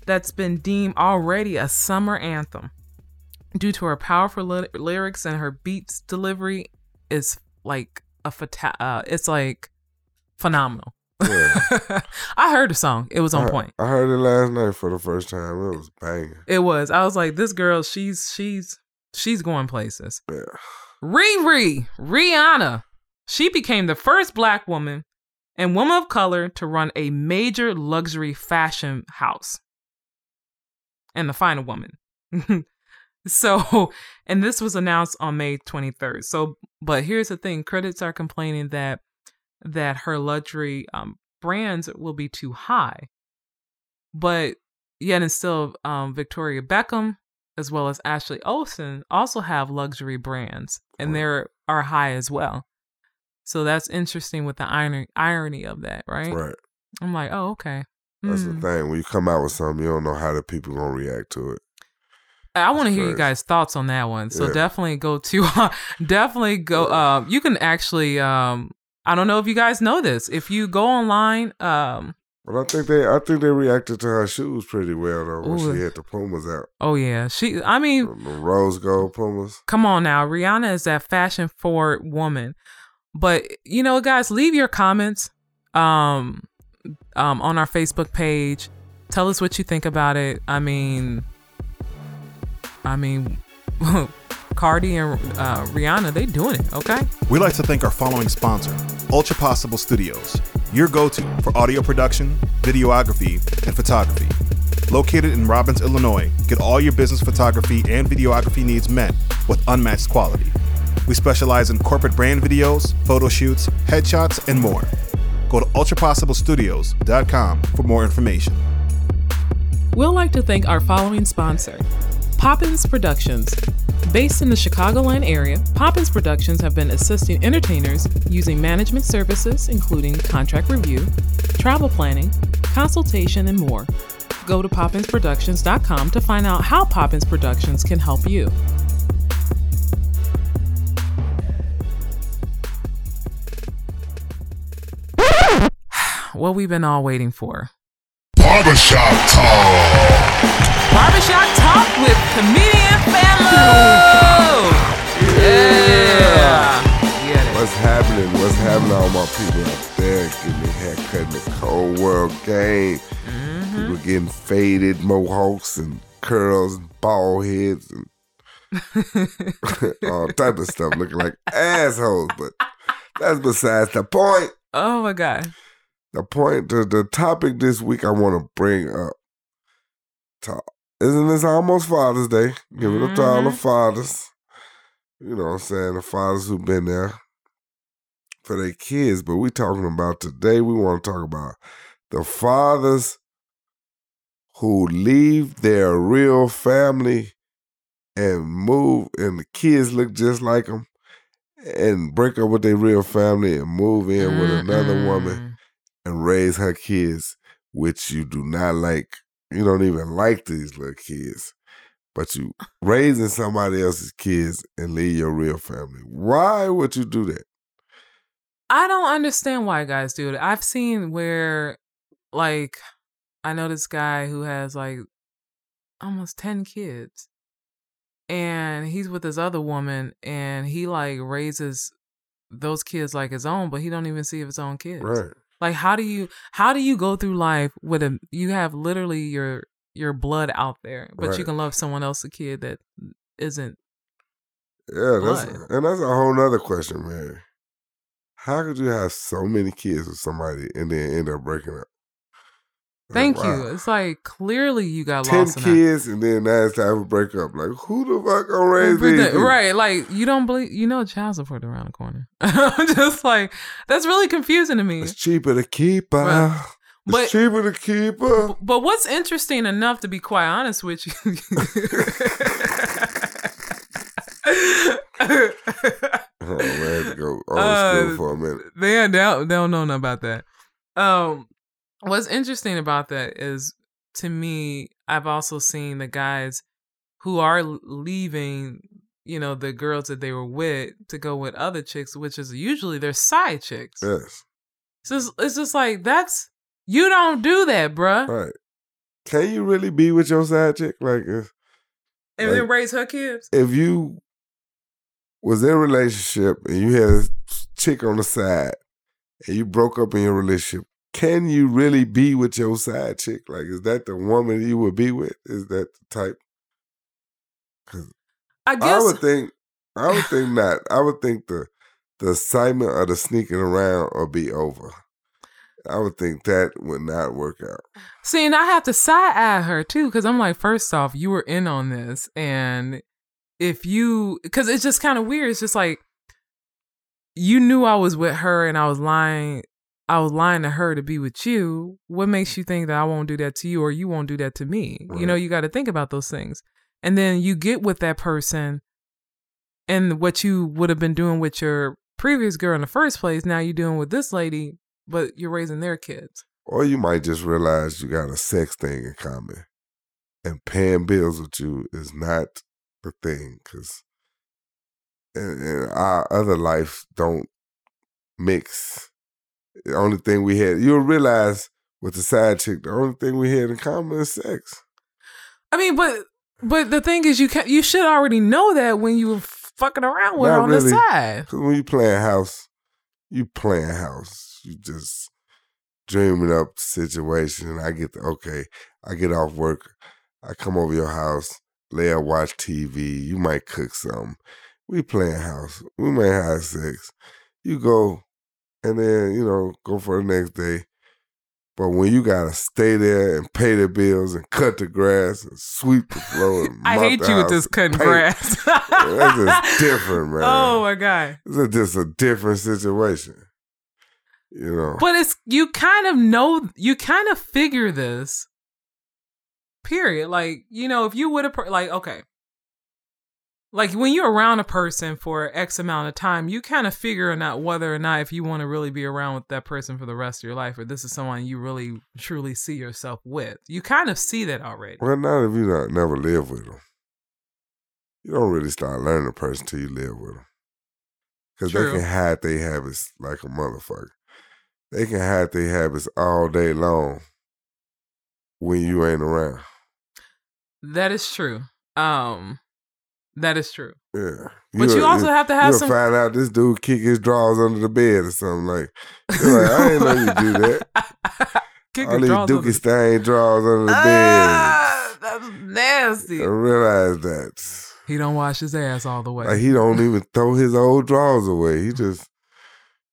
that's been deemed already a summer anthem due to her powerful ly- lyrics and her beats delivery is like a fata- uh, it's like phenomenal. Yeah. *laughs* I heard the song; it was on I, point. I heard it last night for the first time. It was banging. It was. I was like, this girl, she's she's she's going places. Yeah. Riri, Rihanna. She became the first black woman and woman of color to run a major luxury fashion house. And the final woman. *laughs* so, and this was announced on May 23rd. So, but here's the thing, critics are complaining that that her luxury um, brands will be too high. But yet and still um, Victoria Beckham as well as Ashley Olsen also have luxury brands and they are high as well. So that's interesting with the irony irony of that, right? Right. I'm like, oh, okay. That's Hmm. the thing. When you come out with something, you don't know how the people gonna react to it. I want to hear you guys' thoughts on that one. So Yeah. definitely go to, *laughs* definitely go. Um, you can actually, um, I don't know if you guys know this. If you go online, um, But I think they, I think they reacted to her shoes pretty well though when Ooh. she had the Pumas out, oh yeah, she. I mean, the rose gold Pumas. come on now, Rihanna is that fashion forward woman. But you know, guys, leave your comments, um, um, on our Facebook page. Tell us what you think about it. I mean, I mean, *laughs* Cardi and uh, Rihanna, they doing it. Okay. We'd like to thank our following sponsor, Ultra Possible Studios, your go to for audio production, videography, and photography. Located in Robbins, Illinois, get all your business photography and videography needs met with unmatched quality. We specialize in corporate brand videos, photo shoots, headshots, and more. Go to ultrapossiblestudios.com for more information. We'd like to thank our following sponsor, Poppins Productions. Based in the Chicagoland area, Poppins Productions have been assisting entertainers using management services, including contract review, travel planning, consultation, and more. Go to poppinsproductions.com to find out how Poppins Productions can help you. *sighs* what we've been all waiting for. Barbershop Talk. Barbershop Talk with comedian Famo. Yeah. What's happening? What's happening? All my people out there getting their haircut in the cold world game. Mm-hmm. People getting faded mohawks and curls and bald heads and *laughs* all type of stuff, looking like assholes. But that's besides the point. Oh my God. The point, the, the topic this week I want to bring up. To, isn't this almost Father's Day? Give it up to all the Mhm. fathers. You know what I'm saying? The fathers who've been there for their kids. But we talking about today, we want to talk about the fathers who leave their real family and move, and the kids look just like them, and break up with their real family and move in with another woman and raise her kids, which you do not like. You don't even like these little kids, but you raising somebody else's kids and leave your real family. Why would you do that? I don't understand why guys do it. I've seen where, like, I know this guy who has like almost 10 kids and he's with this other woman and he like raises those kids like his own, but he don't even see his own kids. Right. Like how do you how do you go through life with a you have literally your your blood out there, but you can love someone else a kid that isn't Yeah, that's and that's a whole nother question, man. How could you have so many kids with somebody and then end up breaking up? Like, Thank wow. you. It's like clearly you got Ten lost in that. kids and then now it's time to break up. Like who the fuck gonna raise these? Right, like you don't believe you know child support around the corner. *laughs* I'm just like that's really confusing to me. It's cheaper to keep her. Right. It's But- cheaper to keep her. But what's interesting enough to be quite honest with you. *laughs* Oh, man, to go *laughs* old Uh, school for a minute. they, they, don't, they don't know nothing about that. Um, what's interesting about that is, to me, I've also seen the guys who are leaving, you know, the girls that they were with to go with other chicks, which is usually their side chicks. Yes, It's just, it's just like that's you don't do that, bruh. right. Can you really be with your side chick? Like, if, And like- then raise her kids. if you was in a relationship and you had a chick on the side and you broke up in your relationship, can you really be with your side chick? Like, is that the woman you would be with? Is that the type? I guess I would think. I would think not. I would think the the excitement of the sneaking around will be over. I would think that would not work out. See, and I have to side eye her too, because I'm like, first off, you were in on this, and if you, because it's just kind of weird. It's just like you knew I was with her, and I was lying. I was lying to her to be with you. What makes you think that I won't do that to you, or you won't do that to me? You know, you got to think about those things, and then you get with that person, and what you would have been doing with your previous girl in the first place, now you're doing with this lady, but you're raising their kids. Or you might just realize you got a sex thing in common. and paying bills with you is not the thing because our other life don't mix. The only thing we had, you'll realize with the side chick, the only thing we had in common is sex. I mean, but but the thing is, you can you should already know that when you were fucking around with Not her on really. the side. Cause when you playing house, you playing house. You just dreaming up the situation. I get the okay. I get off work. I come over your house, lay and watch TV. You might cook something. We playing house. We may have sex. You go, and then you know go for the next day. But when you gotta stay there and pay the bills and cut the grass and sweep the floor, and *laughs* I hate you with this cutting grass. *laughs* That's just different, *laughs* oh man. Oh my god! It's a, just a different situation. You know. But it's you kind of know you kind of figure this. Period. Like you know, if you would have like okay, like when you're around a person for X amount of time, you kind of figure out whether or not if you want to really be around with that person for the rest of your life, or this is someone you really truly see yourself with. You kind of see that already. well, not if you not never live with them. You don't really start learning a person till you live with them. Because they can hide their habits like a motherfucker. They can hide their habits all day long when you ain't around. That is true. Um, that is true. Yeah. But you also have to have you'll some- find out this dude kick his drawers under the bed or something like. You're like, I didn't know you do that. *laughs* Kick All these drawers under dookie the- stain drawers under the bed. Ah, that's nasty. I realize that. He don't wash his ass all the way. Like he don't even throw his old drawers away. He just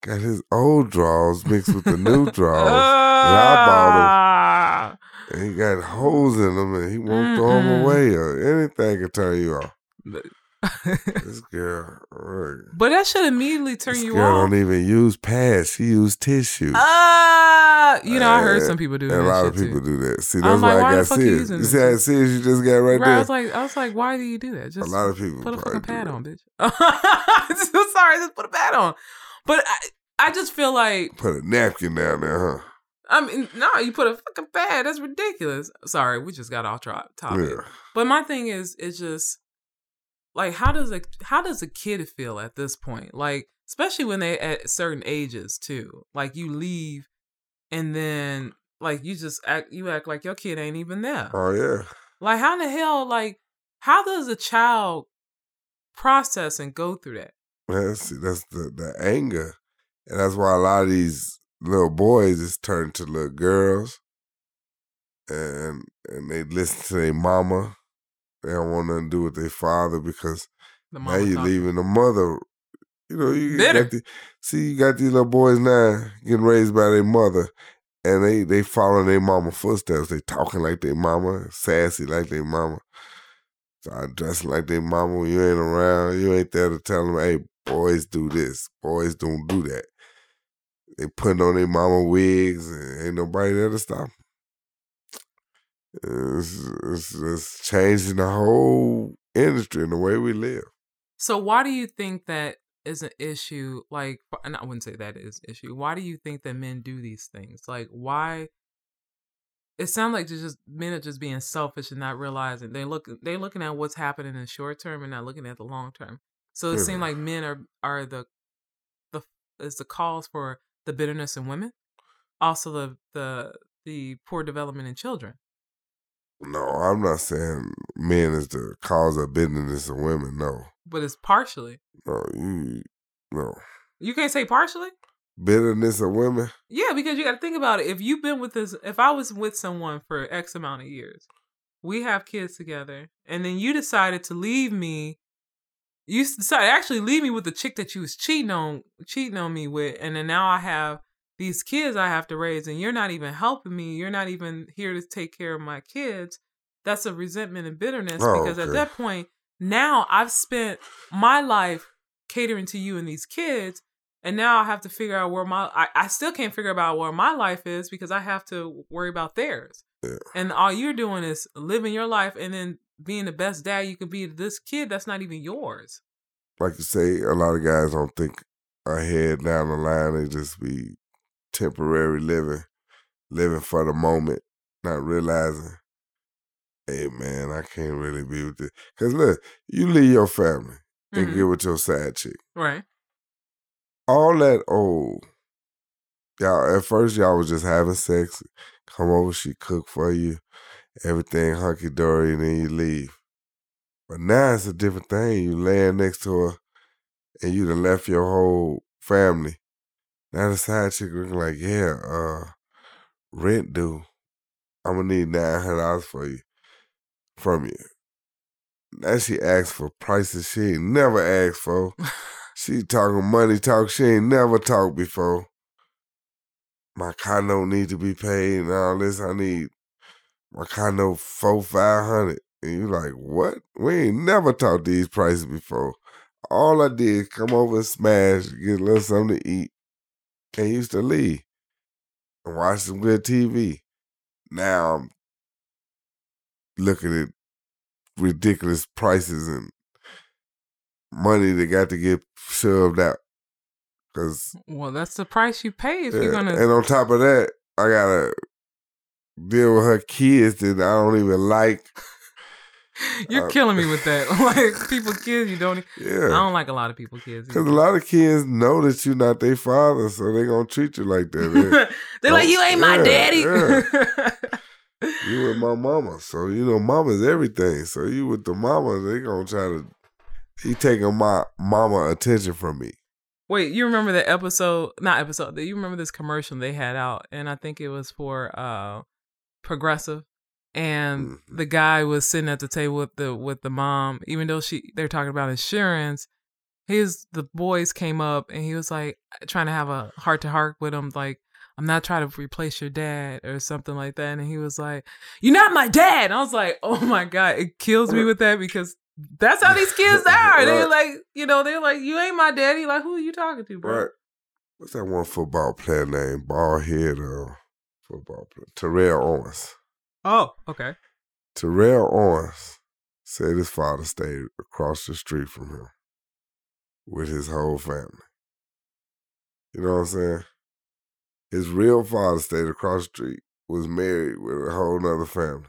got his old drawers mixed with the new *laughs* drawers. I Ah. and he got holes in them and he won't throw them away or anything can turn you off. *laughs* This girl, right. but that should immediately turn this you girl off. don't even use pads. She use tissue. Ah, you know, I heard some people do that. a lot of people too. do that. See, that's like, why why I got you serious. You see how serious you just got right, Right, I there? was like, I was like, why do you do that? Just a lot of people put a fucking pad on, bitch. *laughs* So Sorry, just put a pad on. But I, I just feel like, Put a napkin down there, huh? I mean, no, you put a fucking pad. That's ridiculous. Sorry, we just got off topic. Yeah. But my thing is, it's just like how does a how does a kid feel at this point? Like, especially when they at certain ages too. Like you leave, and then like you just act you act like your kid ain't even there. Oh yeah. Like how in the hell like how does a child process and go through that? That's that's the the anger, and that's why a lot of these little boys is turned to little girls, and and they listen to their mama. They don't want nothing to do with their father because The now mama you talk- leaving the mother. You know, you Bitter. got the, see, you got these little boys now getting raised by their mother, and they they following their mama footsteps. They talking like their mama, sassy like their mama, start dressing like their mama. When you ain't around, you ain't there to tell them, "Hey, boys do this, boys don't do that." They putting on their mama wigs, and ain't nobody there to stop. 'em. It's, it's, it's changing the whole industry and the way we live. So why do you think that is an issue? Like, and I wouldn't say that is an issue. Why do you think that men do these things? Like, why? It sounds like just men are just being selfish and not realizing they look they're looking at what's happening in the short term and not looking at the long term. So it seems mm-hmm. like men are are the the is the cause for the bitterness in women, also the the the poor development in children. No, I'm not saying men is the cause of bitterness of women. No, But it's partially. no, you, no You can't say partially. bitterness of women. Yeah, because you got to think about it. If you've been with this, if I was with someone for X amount of years, we have kids together, and then you decided to leave me, you decided actually leave me with the chick that you was cheating on, cheating on me with, and then now I have these kids I have to raise, and you're not even helping me. You're not even here to take care of my kids. That's a resentment and bitterness Oh, because at that point, now I've spent my life catering to you and these kids and now I have to figure out where my I, I still can't figure out where my life is because I have to worry about theirs. Yeah. And all you're doing is living your life and then being the best dad you can be to this kid that's not even yours. Like you say, a lot of guys don't think ahead down the line. They just be temporary living, living for the moment, not realizing hey man, I can't really be with this. Cause look, you leave your family and Mhm. get with your side chick. Right. All that old. Y'all at first y'all was just having sex. Come over, she cook for you, everything hunky dory, and then you leave. But now it's a different thing. You laying next to her and you done left your whole family. Now the side chick looking like, yeah, uh, rent due. I'm gonna need nine hundred dollars for you from you. Now she asked for prices she ain't never asked for. *laughs* she talking money talk she ain't never talked before. My condo need to be paid and all this. I need my condo four five hundred. And you like, what? We ain't never talked these prices before. All I did come over smash, get a little something to eat, and used to leave and watch some good TV. Now I'm looking at ridiculous prices and money that got to get shoved out. Cause Well, that's the price you pay if you're gonna. and on top of that, I gotta deal with her kids that I don't even like. You're uh, killing me with that. *laughs* like people, kids, you don't. Yeah, I don't like a lot of people, kids. because a lot of kids know that you're not their father, so they gonna treat you like that. *laughs* They're like, you ain't my Yeah, daddy. *laughs* you with my mama, so you know mama's everything. So you with the mama, they gonna try to. He taking my mama attention from me. Wait, you remember the episode? Not episode. You remember this commercial they had out, and I think it was for uh Progressive, and Mhm. the guy was sitting at the table with the with the mom, even though she they're talking about insurance. His the boys came up and he was like trying to have a heart to heart with him, like I'm not trying to replace your dad or something like that. And he was like, "You're not my dad." And I was like, "Oh my god, it kills me with that because." That's how these *laughs* kids are. They're like, you know, they're like, you ain't my daddy. Like, who are you talking to, bro? Right. What's that one football player named Bald head uh, football player? Terrell Owens. Oh, okay. Terrell Owens said his father stayed across the street from him with his whole family. You know what I'm saying? His real father stayed across the street, was married with a whole nother family.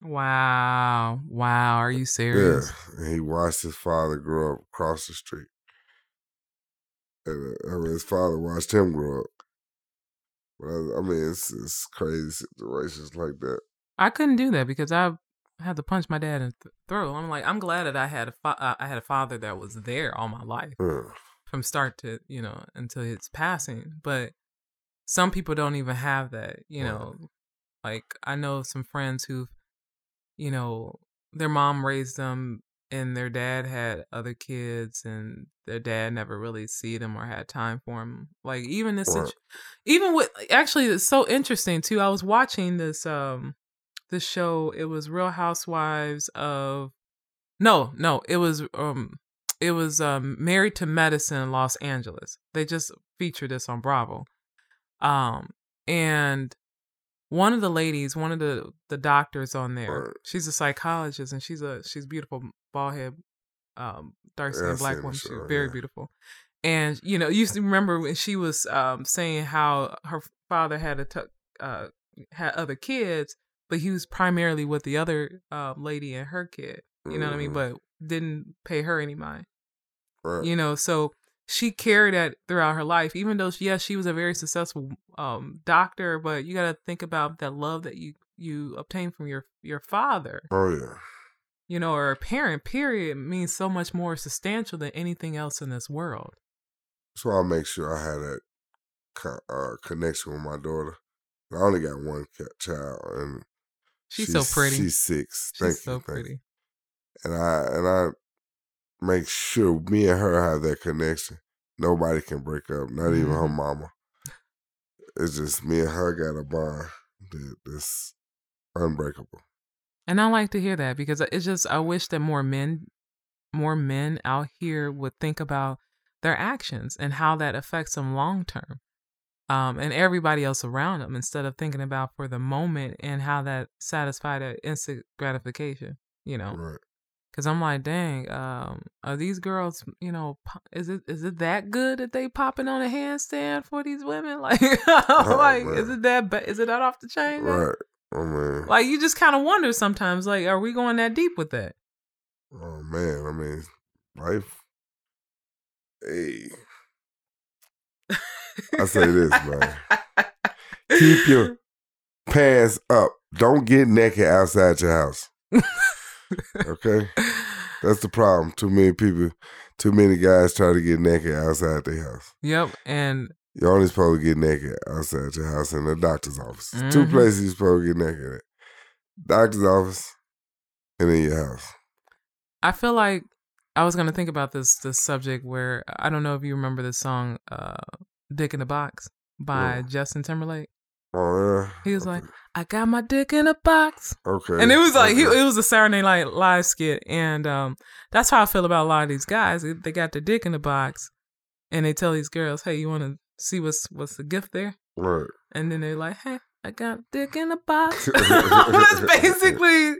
Wow. Wow. Are you serious? Yeah. And he watched his father grow up across the street. And uh, I mean, his father watched him grow up. But I, I mean, it's, it's crazy situations like that. I couldn't do that because I had to punch my dad in the throat. I'm like, I'm glad that I had a fa- uh, I had a father that was there all my life Yeah. from start to you know until his passing. But some people don't even have that. You Right. know, like I know some friends who, you know, their mom raised them and their dad had other kids and their dad never really see them or had time for them. Like even this, Right. situ- even with actually, it's so interesting too. I was watching this um this show. It was Real Housewives of no, no, it was um it was um Married to Medicine in Los Angeles. They just featured this on Bravo. Um and one of the ladies, one of the the doctors on there, she's a psychologist and she's a she's beautiful, bald head, um, dark Yeah, skinned I've black the woman. She's very yeah. beautiful. And you know, you used to remember when she was um saying how her father had a t- uh had other kids, but he was primarily with the other um, lady and her kid. You know what I mean? Mhm. But didn't pay her any mind. Right. You know, so she carried that throughout her life. Even though, yes, she was a very successful um, doctor, but you got to think about that love that you you obtain from your your father. oh, yeah. You know, or a parent. Period means so much more substantial than anything else in this world. So I make sure I had that co- uh, connection with my daughter. I only got one child, and She's so pretty. She's six. She's Thank so you. thank pretty. you. And I and I make sure me and her have that connection. Nobody can break up, not even her Mhm. mama. It's just me and her got a bond that, that's unbreakable. And I like to hear that because it's just I wish that more men more men out here would think about their actions and how that affects them long term. Um, and everybody else around them instead of thinking about for the moment and how that satisfied that instant gratification, you know. Right. Cause I'm like, dang, um, are these girls, you know, is it is it that good that they popping on a handstand for these women? *laughs* Like, like, is it that ba- is it that off the chain? Right. Oh man. Like you just kind of wonder sometimes, like, are we going that deep with that? Oh man. I mean, life. Hey. I say this, man. Keep your pants up. Don't get naked outside your house. Okay? That's the problem. Too many people, too many guys try to get naked outside their house. Yep, and You're only supposed to get naked outside your house in the doctor's office. Two Mhm. places you're supposed to get naked at. Doctor's office and in your house. I feel like I was gonna think about this this subject where I don't know if you remember the song uh, "Dick in the Box" by. Justin Timberlake. Oh yeah. He was like, "I got my dick in a box." Okay. And it was like he, it was a Saturday Night Live skit, and um, that's how I feel about a lot of these guys. They- got their dick in the box, and they tell these girls, "Hey, you want to see what's what's the gift there?" Right. And then they're like, "Hey, I got dick in a box." *laughs* *laughs* that's basically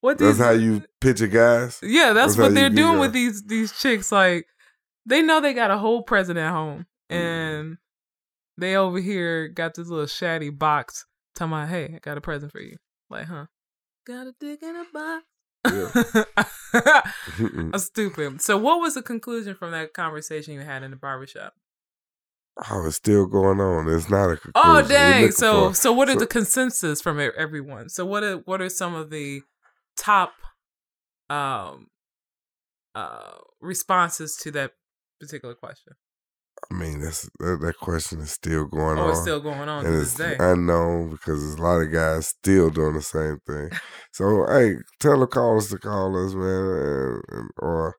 what these. That's how you picture guys. yeah, that's, that's what they're doing with these these chicks. Like, they know they got a whole present at home. And they over here got this little shatty box. Talking about, "Hey, I got a present for you." Like, huh? Got a dick in a box. Mm-mm. *laughs* That's stupid. So, what was the conclusion from that conversation you had in the barbershop? oh, it's still going on. It's not a conclusion. Oh, dang! So, for- so what are so- the consensus from everyone? So, what are what are some of the top um uh responses to that particular question? I mean, that's that, that question is still going Oh, on. it's still going on to and this it's day. unknown because there's a lot of guys still doing the same thing. *laughs* so, hey, tell the callers to call us, man, and, and, or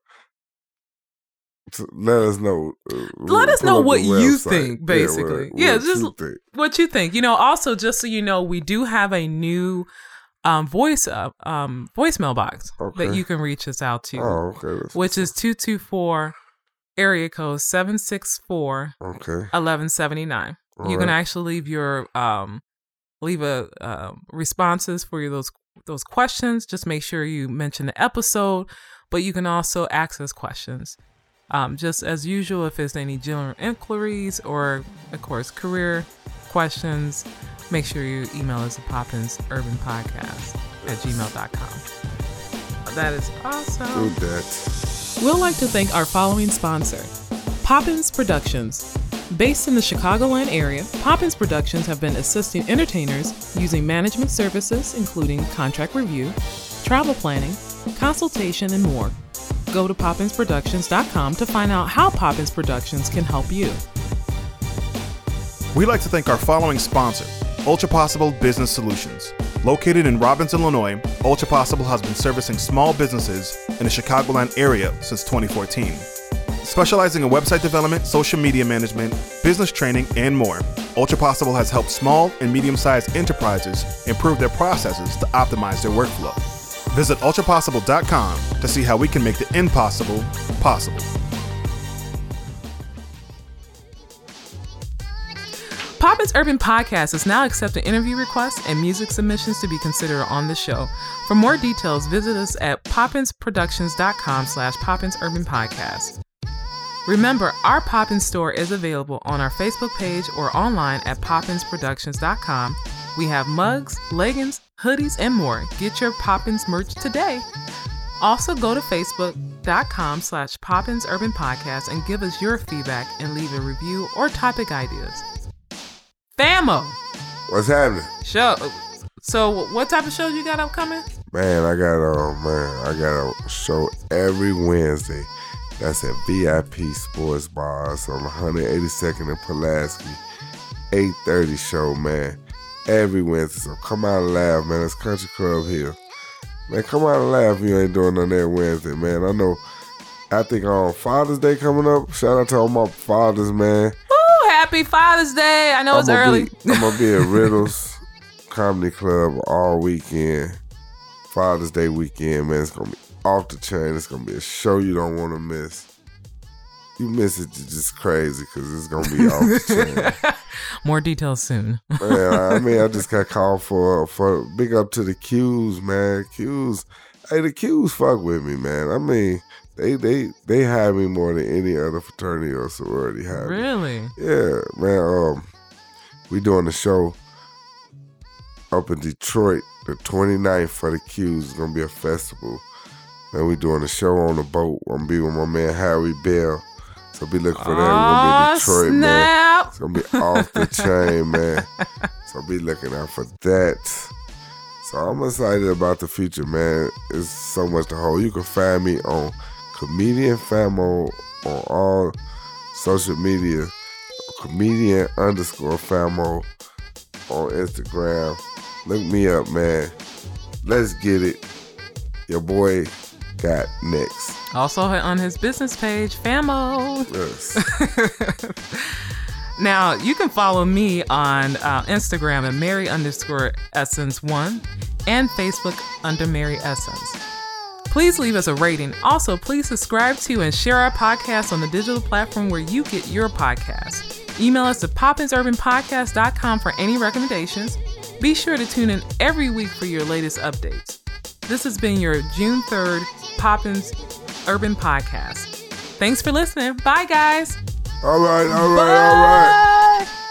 to let us know. uh, Let us know what you think, Yeah, basically. what- Yeah, what just- you think. what you think? You know, also just so you know, we do have a new um voice uh, um voicemail box that you can reach us out to. Oh, okay. That's which is 224 area code 764 okay. 1179 you can actually leave your um leave a um, responses for your, those those questions. Just make sure you mention the episode but you can also ask us questions. Um, just as usual if there's any general inquiries or of course career questions make sure you email us at poppins urban podcast at gmail.com that is awesome We'd like to thank our following sponsor, Poppins Productions. Based in the Chicagoland area, Poppins Productions have been assisting entertainers using management services including contract review, travel planning, consultation, and more. Go to poppinsproductions.com to find out how Poppins Productions can help you. We'd like to thank our following sponsor, Ultra Possible Business Solutions. Located in Robbins, Illinois, Ultra Possible has been servicing small businesses in the Chicagoland area since 2014. Specializing in website development, social media management, business training, and more, Ultra Possible has helped small and medium sized enterprises improve their processes to optimize their workflow. Visit ultrapossible.com to see how we can make the impossible possible. Poppins Urban Podcast is now accepting interview requests and music submissions to be considered on the show. For more details, visit us at poppinsproductions.com slash Poppins Urban Podcast. Remember, our Poppins store is available on our Facebook page or online at poppinsproductions.com. We have mugs, leggings, hoodies, and more. Get your Poppins merch today. Also, go to facebook.com slash Poppins Urban Podcast and give us your feedback and leave a review or topic ideas. Famo, What's happening? show. So, what type of shows you got upcoming? Man, I got a man, I got a show every Wednesday. That's at VIP Sports Bars on 182nd and Pulaski. 8:30 show, man. Every Wednesday. So come out and laugh, man. It's Country Club Hills. Man, come out and laugh if you ain't doing nothing that Wednesday, man. I know I think on Father's Day coming up. Shout out to all my fathers, man. Happy Father's Day. I know it's I'ma early. Be, I'm gonna be at *laughs* Riddles Comedy Club all weekend. Father's Day weekend, man. It's gonna be off the chain. It's gonna be a show you don't want to miss. You miss it, you're just crazy because it's gonna be off the chain. *laughs* More details soon. *laughs* man, I mean, I just got called for for big up to the Qs, man. Qs, hey, the Qs fuck with me, man. I mean, they they they have me more than any other fraternity or sorority have me. really? Yeah, man. Um, we doing the show up in Detroit, the 29th for the Q's. It's gonna be a festival. Man, we doing a show on the boat. I'm gonna be with my man Harry Bell. So be looking for that. We're gonna be in Detroit, man. snap. It's gonna be off the *laughs* chain, man. So be looking out for that. So I'm excited about the future, man. It's so much to hold. You can find me on comedian famo on all social media. Comedian underscore famo on Instagram. Look me up, man. Let's get it. Your boy got next. Also on his business page, Famo. Yes. *laughs* Now you can follow me on uh, Instagram at Mary underscore Essence One and Facebook under Mary Essence. Please leave us a rating. Also, please subscribe to and share our podcast on the digital platform where you get your podcast. Email us at poppinsurbanpodcast.com for any recommendations. Be sure to tune in every week for your latest updates. This has been your June 3rd Poppins Urban Podcast. Thanks for listening. Bye, guys. all right, all right, all right. Bye.